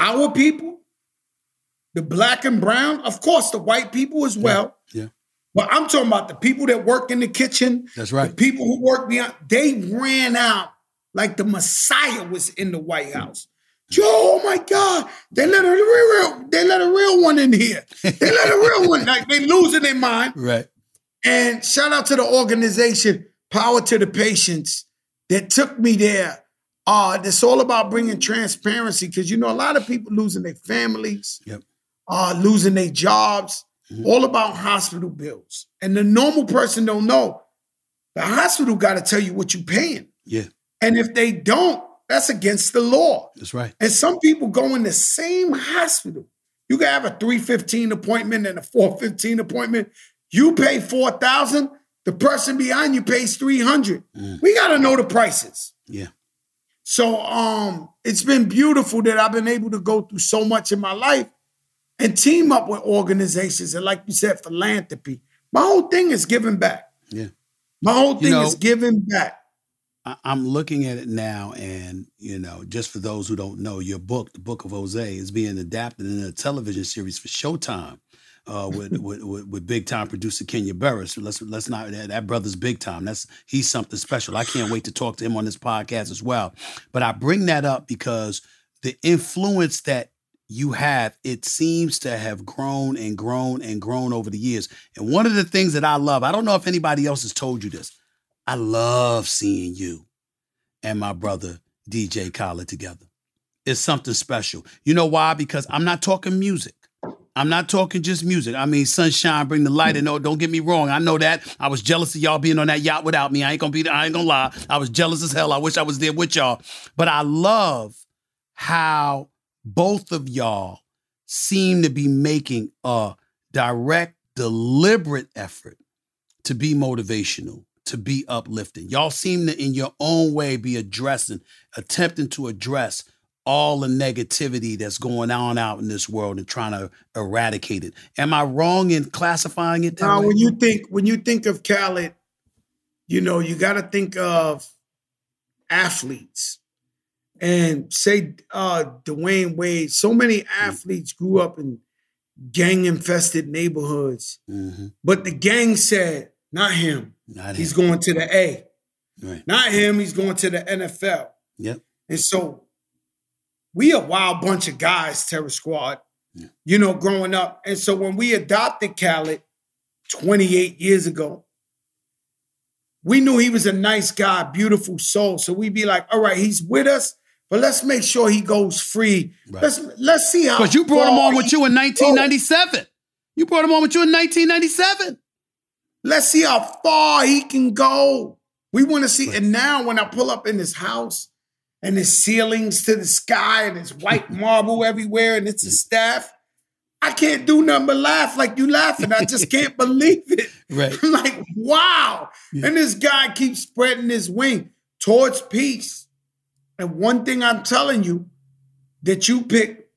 our people, the black and brown, of course, the white people as well. Yeah. But I'm talking about the people that work in the kitchen, That's the right. people who work beyond, they ran out like the Messiah was in the White House. Joe, oh my God, they let a real, they let a real one in here. They let a real one, like they losing their mind. [LAUGHS] Right. And shout out to the organization, Power to the Patients, that took me there. Uh, it's all about bringing transparency because you know a lot of people losing their families, Yep. uh, losing their jobs, all about hospital bills. And the normal person don't know. The hospital got to tell you what you're paying. Yeah. And if they don't, that's against the law. That's right. And some people go in the same hospital. You can have a 315 appointment and a 415 appointment. You pay 4,000, the person behind you pays 300. We got to know the prices. Yeah. So um it's been beautiful that I've been able to go through so much in my life and team up with organizations and like you said philanthropy. My whole thing is giving back. Yeah. My whole You thing know- is giving back. I- I'm looking at it now, and you know, just for those who don't know, your book, the Book of Jose, is being adapted in a television series for Showtime. Uh, with, [LAUGHS] with, with with big time producer Kenya Barris. Let's let's not that, that brother's big time. That's he's something special. I can't wait to talk to him on this podcast as well. But I bring that up because the influence that you have, it seems to have grown and grown and grown over the years. And one of the things that I love, I don't know if anybody else has told you this. I love seeing you and my brother DJ Khaled together. It's something special. You know why? Because I'm not talking music. I'm not talking just music. I mean, sunshine, bring the light. And no, don't get me wrong. I know that. I was jealous of y'all being on that yacht without me. I ain't gonna be. I ain't gonna lie. I was jealous as hell. I wish I was there with y'all. But I love how both of y'all seem to be making a direct, deliberate effort to be motivational, to be uplifting. Y'all seem to, in your own way, be addressing, attempting to address all the negativity that's going on out in this world and trying to eradicate it. Am I wrong in classifying it Now, way? when you think when you think of Khaled, you know you got to think of athletes, and say uh, Dwyane Wade. So many athletes grew up in gang infested neighborhoods, Mhm. but the gang said, "Not him. Not He's him. going to the A. Right. Not him. He's going to the NFL." Yep. And so we a wild bunch of guys, Terror Squad, you know, growing up. And so when we adopted Khaled 28 years ago, we knew he was a nice guy, beautiful soul. So we'd be like, all right, he's with us, but let's make sure he goes free. Right. Let's let's see how Because you brought him on with you in can go. 1997. You brought him on with you in 1997. Let's see how far he can go. We want to see. And now when I pull up in his house and his ceilings to the sky and his white [LAUGHS] marble everywhere and it's a staff, I can't do nothing but laugh like you laughing. I just can't [LAUGHS] believe it. Right. I'm like, wow. And this guy keeps spreading his wing towards peace. And one thing I'm telling you that you pick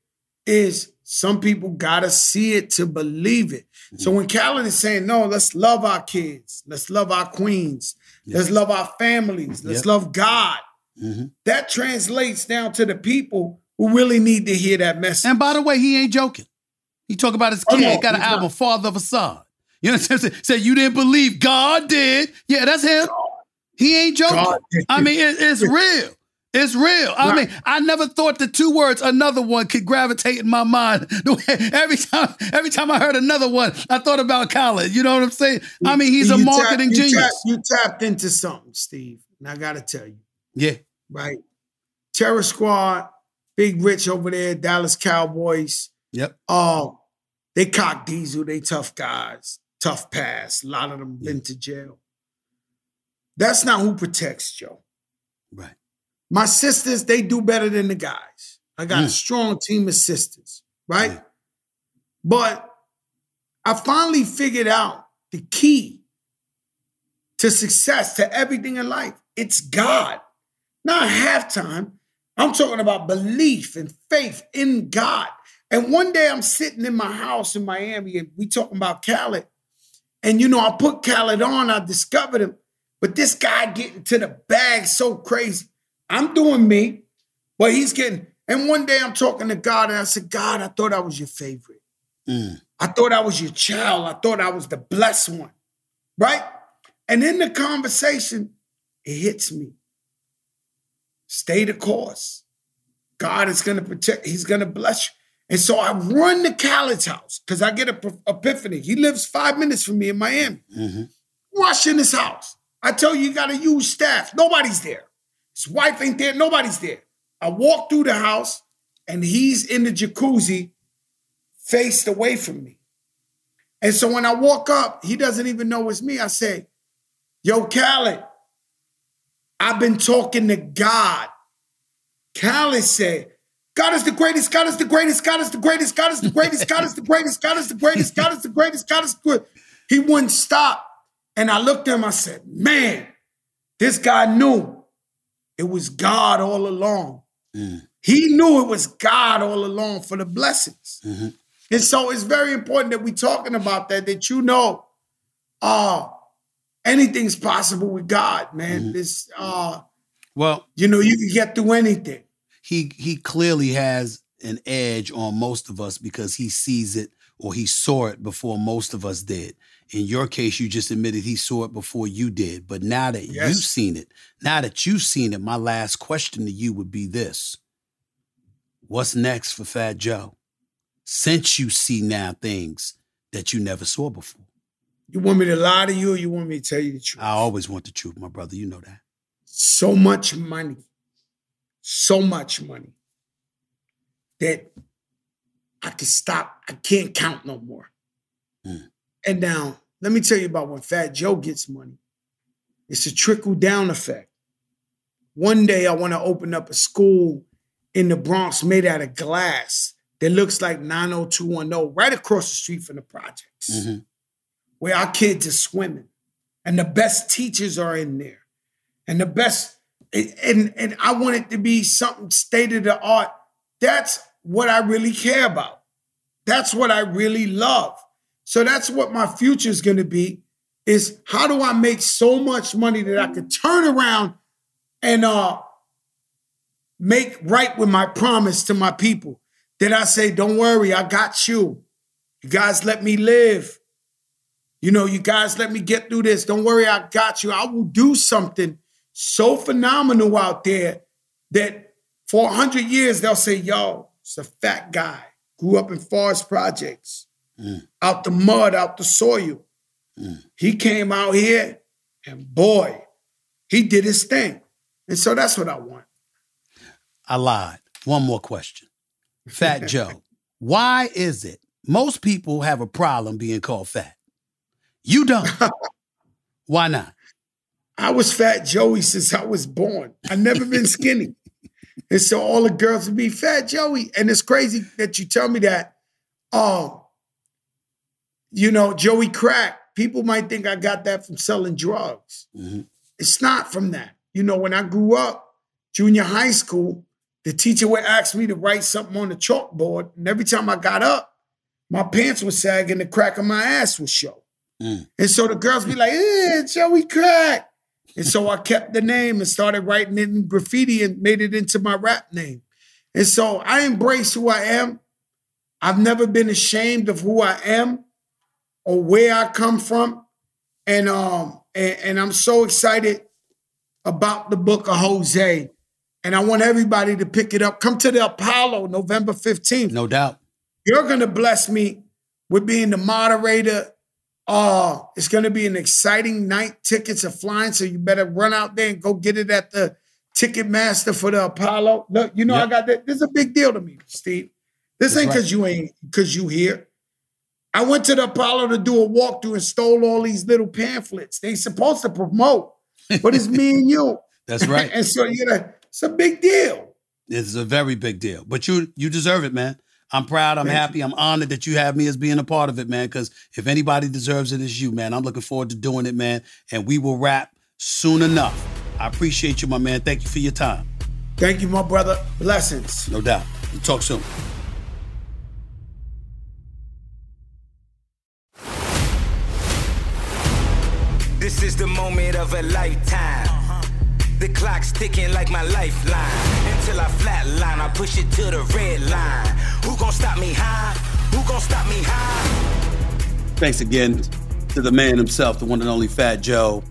is some people gotta see it to believe it. So when Khaled is saying, no, let's love our kids, let's love our queens, let's love our families, let's Yep. love God. Mhm. That translates down to the people who really need to hear that message. And by the way, he ain't joking. He talk about his Oh, kid, no, got an he's album, not. Father of Asahd. You know what I'm saying? Said you didn't believe God did. Yeah, that's him. He ain't joking. God. I mean, it- it's real. It's real. I Right. mean, I never thought the two words "another one" could gravitate in my mind. [LAUGHS] Every time, every time I heard another one, I thought about Khaled. You know what I'm saying? I mean, he's a marketing tapped- you genius. tapped- you tapped into something, Steve. And I gotta tell you. Yeah, right? Terror Squad, Big Rich over there, Dallas Cowboys. yep. Uh, they cock diesel, they tough guys, tough pass. A lot of them been to jail. That's not who protects Joe. Right. My sisters, they do better than the guys. I got a Mm. strong team of sisters, right? Yeah. But I finally figured out the key to success, to everything in life. It's God. Not halftime. I'm talking about belief and faith in God. And one day I'm sitting in my house in Miami and we talking about Khaled. And you know, I put Khaled on, I discovered him, but this guy getting to the bag so crazy. I'm doing me, but he's getting, and one day I'm talking to God and I said, God, I thought I was your favorite. Mm. I thought I was your child. I thought I was the blessed one. Right? And in the conversation, it hits me. Stay the course. God is going to protect, He's going to bless you. And so I run to Khaled's house because I get a epiphany. He lives five minutes from me in Miami. Mm-hmm. Rush in his house. I tell you, you got to use staff. Nobody's there. His wife ain't there. Nobody's there. I walk through the house and he's in the jacuzzi faced away from me. And so when I walk up, he doesn't even know it's me. I say, Yo, Khaled, I've been talking to God. Khaled said, God is the greatest, God is the greatest, God is the greatest, God is the greatest, God is the greatest, God is the greatest, God is the greatest, God is the good. He wouldn't stop. And I looked at him, I said, Man, this guy knew it was God all along. Mm. He knew it was God all along for the blessings. Mm-hmm. And so it's very important that we're talking about that, that you know, uh, anything's possible with God, man. Mm-hmm. This uh Well, you know, you can get through anything. he he clearly has an edge on most of us because he sees it or he saw it before most of us did. In your case, you just admitted he saw it before you did. But now that Yes. you've seen it, now that you've seen it, my last question to you would be this. What's next for Fat Joe? Since you see now things that you never saw before. You want me to lie to you or you want me to tell you the truth? I always want the truth, my brother. You know that. so much money, so much money that I can stop. I can't count no more. Mm. And now, let me tell you about when Fat Joe gets money. It's a trickle down effect. One day, I want to open up a school in the Bronx made out of glass that looks like 90210, right across the street from the projects, Mhm. Where our kids are swimming and the best teachers are in there and the best and, and I want it to be something state of the art. That's what I really care about. That's what I really love. So that's what my future is going to be is how do I make so much money that I could turn around and uh make right with my promise to my people. That I say, don't worry, I got you. You guys let me live. You know, you guys let me get through this. Don't worry, I got you. I will do something so phenomenal out there that for 100 years they'll say, yo, it's a fat guy, grew up in forest projects, Mm. out the mud, out the soil. Mm. He came out here and boy, he did his thing. And so that's what I want. I lied. One more question. Fat [LAUGHS] Joe, why is it most people have a problem being called fat? You don't. [LAUGHS] Why not? I was fat Joey since I was born. I never been [LAUGHS] skinny. and so all the girls would be fat Joey. And it's crazy that you tell me that. Um, you know, Joey Crack, people might think I got that from selling drugs. Mhm. It's not from that. You know, when I grew up, junior high school, the teacher would ask me to write something on the chalkboard. And every time I got up, my pants would sagging, the crack of my ass would show. Mm. And so the girls be like, eh, Joey Crack. And so I kept the name and started writing it in graffiti and made it into my rap name. And so I embrace who I am. I've never been ashamed of who I am or where I come from. And um and, and I'm so excited about the book of Jose. And I want everybody to pick it up. Come to the Apollo November 15th No doubt. you're gonna bless me with being the moderator. Uh, it's gonna be an exciting night. Tickets are flying, so you better run out there and go get it at the Ticketmaster for the Apollo. Look, you know I got that. This is a big deal to me, Steve. This That's ain't right. because you ain't because you here. I went to the Apollo to do a walkthrough and stole all these little pamphlets. They supposed to promote, but it's me and you. [LAUGHS] That's right. [LAUGHS] and so you know, it's a big deal. It's a very big deal. But you you deserve it, man. I'm proud. I'm Thank happy. I'm honored that you have me as being a part of it, man. Because if anybody deserves it, it's you, man. I'm looking forward to doing it, man. And we will wrap soon enough. I appreciate you, my man. Thank you for your time. Thank you, my brother. Blessings. No doubt. We'll talk soon. This is the moment of a lifetime. Uh-huh. The clock's ticking like my lifeline. Flatline, I push it to the red line. Who gon' stop me high? Who stop me high? Thanks again to the man himself, the one and only Fat Joe.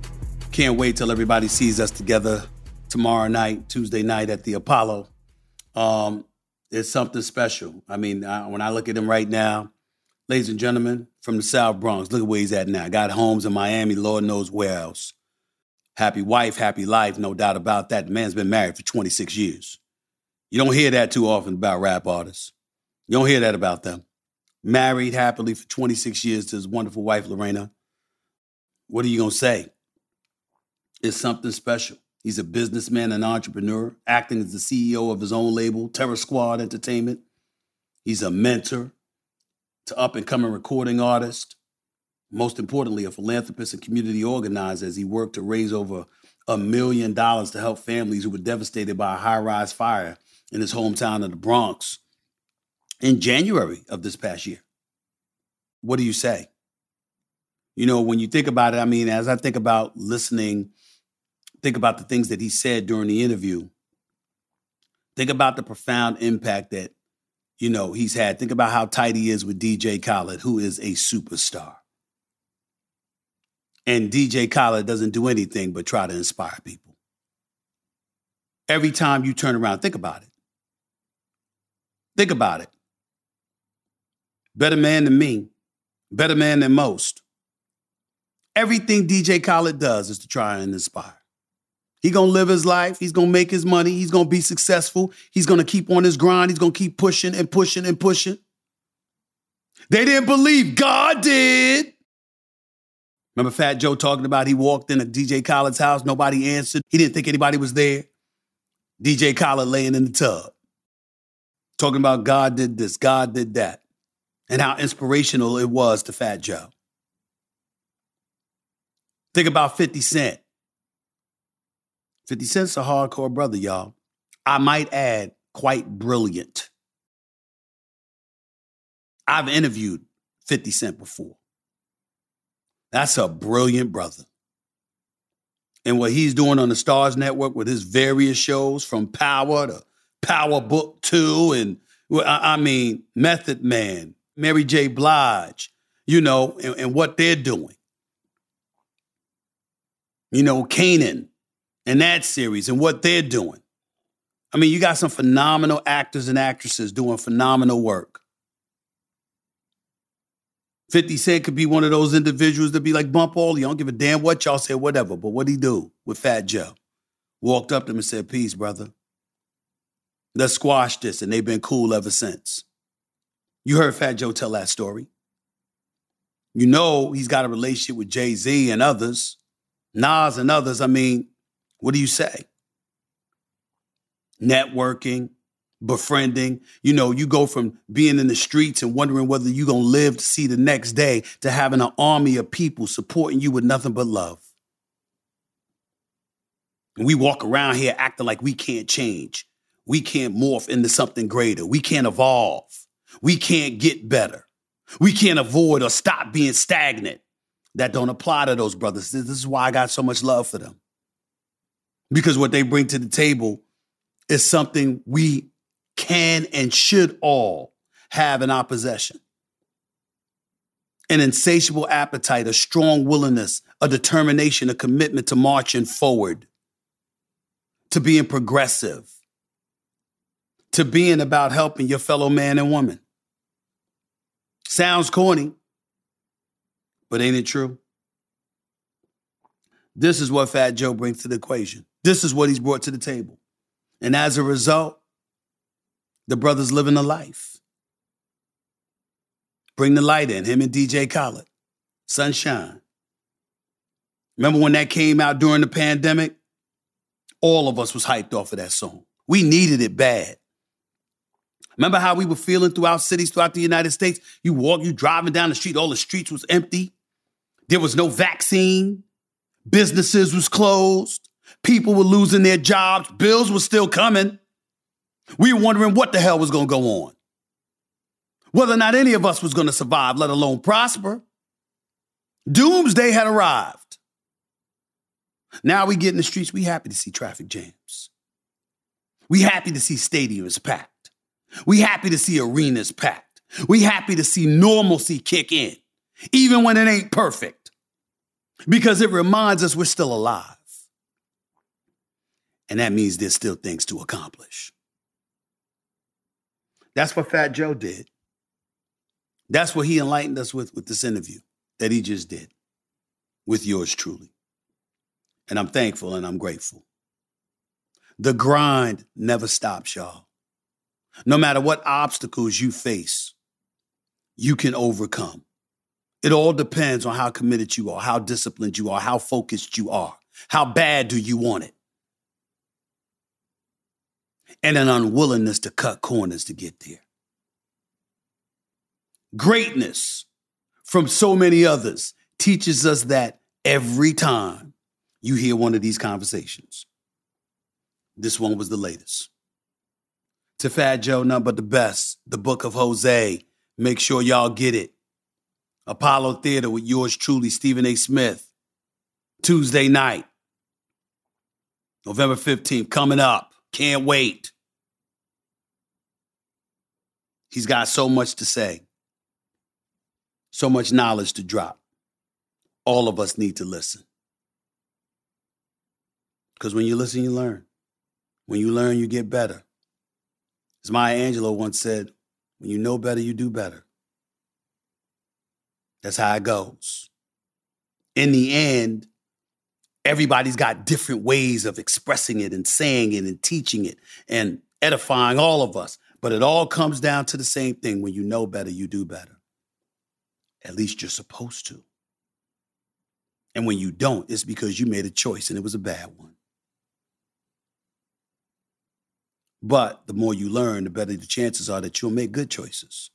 Can't wait till everybody sees us together tomorrow night, Tuesday night at the Apollo. Um, it's something special. I mean, I, when I look at him right now, ladies and gentlemen, from the South Bronx, look at where he's at now. Got homes in Miami, Lord knows where else. Happy wife, happy life, no doubt about that. The man's been married for 26 years. You don't hear that too often about rap artists. You don't hear that about them. Married happily for 26 years to his wonderful wife, Lorena. What are you going to say? It's something special. He's a businessman and entrepreneur, acting as the CEO of his own label, Terror Squad Entertainment. He's a mentor to up and coming recording artists. Most importantly, a philanthropist and community organizer as he worked to raise over a million dollars to help families who were devastated by a high rise fire in his hometown of the Bronx in January of this past year. What do you say? You know, when you think about it, I mean, as I think about listening think about the things that he said during the interview. Think about the profound impact that, you know, he's had. Think about how tight he is with DJ Khaled, who is a superstar. And DJ Khaled doesn't do anything but try to inspire people. Every time you turn around, think about it. Think about it. Better man than me, better man than most. Everything DJ Khaled does is to try and inspire. He gonna live his life. He's gonna make his money. He's gonna be successful. He's gonna keep on his grind. He's gonna keep pushing and pushing and pushing. They didn't believe God did. Remember Fat Joe talking about he walked in a DJ Khaled's house, nobody answered. He didn't think anybody was there. DJ Khaled laying in the tub, talking about God did this, God did that, and how inspirational it was to Fat Joe. Think about 50 Cent. 50 Cent's a hardcore brother, y'all. I might add, quite brilliant. I've interviewed 50 Cent before. That's a brilliant brother. And what he's doing on the Starz Network with his various shows from Power to Power Book 2 and I mean Method Man, Mary J. Blige, you know, and, and what they're doing. You know, Kanan, and that series and what they're doing. I mean, you got some phenomenal actors and actresses doing phenomenal work. 50 Cent could be one of those individuals that be like, bump all, you don't give a damn what y'all say, whatever. But what he do with Fat Joe? Walked up to him and said, peace, brother. Let's squash this. And they've been cool ever since. You heard Fat Joe tell that story. You know he's got a relationship with Jay-Z and others, Nas and others. I mean, what do you say? Networking, befriending. You know, you go from being in the streets and wondering whether you're going to live to see the next day to having an army of people supporting you with nothing but love. And we walk around here acting like we can't change. We can't morph into something greater. We can't evolve. We can't get better. We can't avoid or stop being stagnant. That don't apply to those brothers. This is why I got so much love for them because what they bring to the table is something we can and should all have in our possession an insatiable appetite, a strong willingness, a determination, a commitment to marching forward, to being progressive, to being about helping your fellow man and woman. Sounds corny, but ain't it true? This is what Fat Joe brings to the equation. This is what he's brought to the table. And as a result, the brother's living a life. Bring the light in, him and DJ Khaled. Sunshine. Remember when that came out during the pandemic? All of us was hyped off of that song. We needed it bad. Remember how we were feeling throughout cities throughout the United States? You walk, you driving down the street, all the streets was empty. There was no vaccine. Businesses was closed. People were losing their jobs. Bills were still coming. We were wondering what the hell was going to go on. Whether or not any of us was going to survive, let alone prosper. Doomsday had arrived. Now we get in the streets, we happy to see traffic jams. We happy to see stadiums packed. We happy to see arenas packed. We happy to see normalcy kick in, even when it ain't perfect, because it reminds us we're still alive. And that means there's still things to accomplish. That's what Fat Joe did. That's what he enlightened us with with this interview that he just did with yours truly. And I'm thankful and I'm grateful. The grind never stops, y'all. No matter what obstacles you face, you can overcome. It all depends on how committed you are, how disciplined you are, how focused you are, how bad do you want it, and an unwillingness to cut corners to get there. Greatness from so many others teaches us that every time you hear one of these conversations. This one was the latest. To Fat Joe, Number the best. The Book of Jose. Make sure y'all get it. Apollo Theater with yours truly, Stephen A. Smith. Tuesday night, November 15th, coming up. Can't wait. He's got so much to say, so much knowledge to drop. All of us need to listen. Because when you listen, you learn. When you learn, you get better. As Maya Angelou once said, when you know better, you do better. That's how it goes. In the end, everybody's got different ways of expressing it and saying it and teaching it and edifying all of us. But it all comes down to the same thing. When you know better, you do better. At least you're supposed to. And when you don't, it's because you made a choice and it was a bad one. But the more you learn, the better the chances are that you'll make good choices,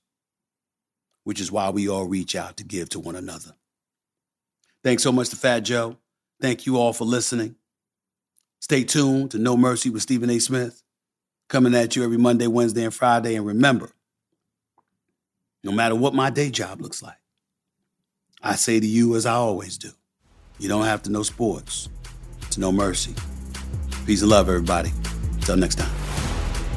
which is why we all reach out to give to one another. Thanks so much to Fat Joe. Thank you all for listening. Stay tuned to No Mercy with Stephen A. Smith, coming at you every Monday, Wednesday, and Friday. And remember, no matter what my day job looks like, I say to you as I always do you don't have to know sports to know mercy. Peace and love, everybody. Until next time.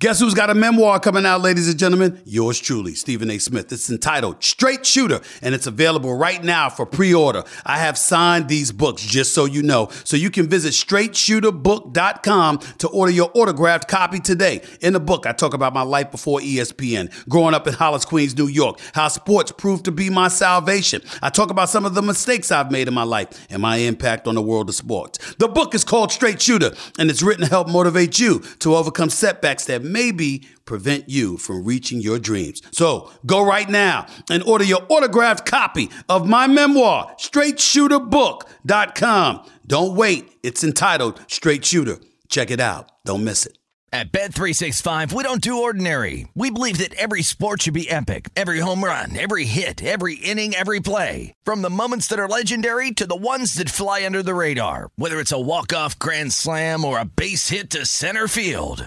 Guess who's got a memoir coming out, ladies and gentlemen? Yours truly, Stephen A. Smith. It's entitled Straight Shooter, and it's available right now for pre order. I have signed these books, just so you know. So you can visit straightshooterbook.com to order your autographed copy today. In the book, I talk about my life before ESPN, growing up in Hollis, Queens, New York, how sports proved to be my salvation. I talk about some of the mistakes I've made in my life and my impact on the world of sports. The book is called Straight Shooter, and it's written to help motivate you to overcome setbacks that maybe prevent you from reaching your dreams. So go right now and order your autographed copy of my memoir, straightshooterbook.com. Don't wait. It's entitled Straight Shooter. Check it out. Don't miss it. At Bet365, we don't do ordinary. We believe that every sport should be epic. Every home run, every hit, every inning, every play. From the moments that are legendary to the ones that fly under the radar. Whether it's a walk-off grand slam or a base hit to center field.